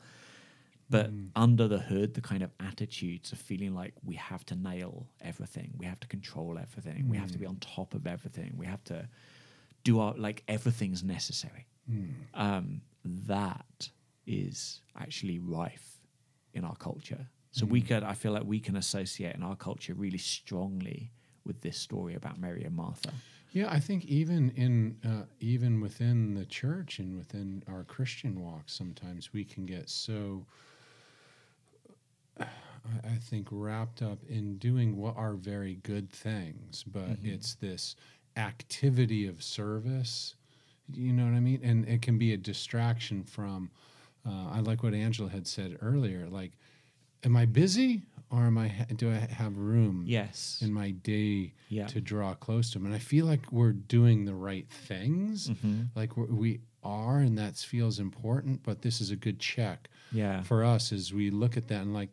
Speaker 1: But
Speaker 2: Mm.
Speaker 1: under the hood, the kind of attitudes of feeling like we have to nail everything, we have to control everything, we have to be
Speaker 2: Mm.
Speaker 1: on top of everything, we have to do our like everything's necessary.
Speaker 2: Mm.
Speaker 1: Um, that is actually rife in our culture. So we
Speaker 2: Mm.
Speaker 1: could, I feel like we can associate in our culture really strongly with this story about Mary and Martha.
Speaker 2: Yeah, I think even in uh, even within the church and within our Christian walk, sometimes we can get so. I think wrapped up in doing what are very good things, but
Speaker 1: Mm-hmm.
Speaker 2: it's this activity of service. You know what I mean? And it can be a distraction from. Uh, I like what Angela had said earlier. Like, am I busy or am I? Do I have room?
Speaker 1: Yes.
Speaker 2: in my day
Speaker 1: Yeah.
Speaker 2: to draw close to him and i feel like we're doing the right things
Speaker 1: Mm-hmm.
Speaker 2: like we are and that feels important but this is a good check
Speaker 1: Yeah.
Speaker 2: for us as we look at that and like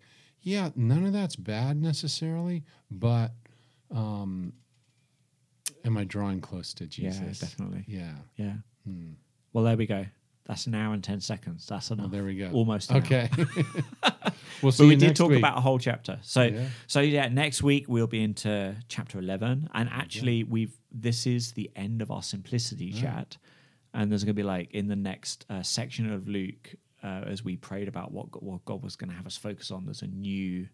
Speaker 2: yeah none of that's bad necessarily but um am i drawing close to jesus Yeah,
Speaker 1: definitely.
Speaker 2: yeah
Speaker 1: Yeah.
Speaker 2: Hmm.
Speaker 1: Well, there we go. That's an hour and 10 seconds. That's enough.
Speaker 2: well there we go
Speaker 1: Almost.
Speaker 2: okay we'll see
Speaker 1: But we did talk
Speaker 2: week.
Speaker 1: about a whole chapter. So,
Speaker 2: Yeah.
Speaker 1: so yeah, next week we'll be into chapter 11. And actually, we've this is the end of our simplicity chat. And there's going to be like in the next uh, section of Luke, uh, as we prayed about what God, what God was going to have us focus on, there's a new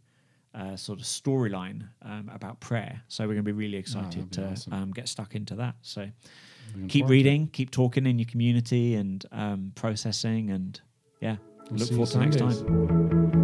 Speaker 1: uh, sort of storyline um, about prayer. So we're going to be really excited
Speaker 2: that'd be
Speaker 1: to
Speaker 2: awesome.
Speaker 1: um, get stuck into that. So keep
Speaker 2: forward to it.
Speaker 1: reading, keep talking in your community and um, processing. And yeah,
Speaker 2: We'll
Speaker 1: look forward to next time.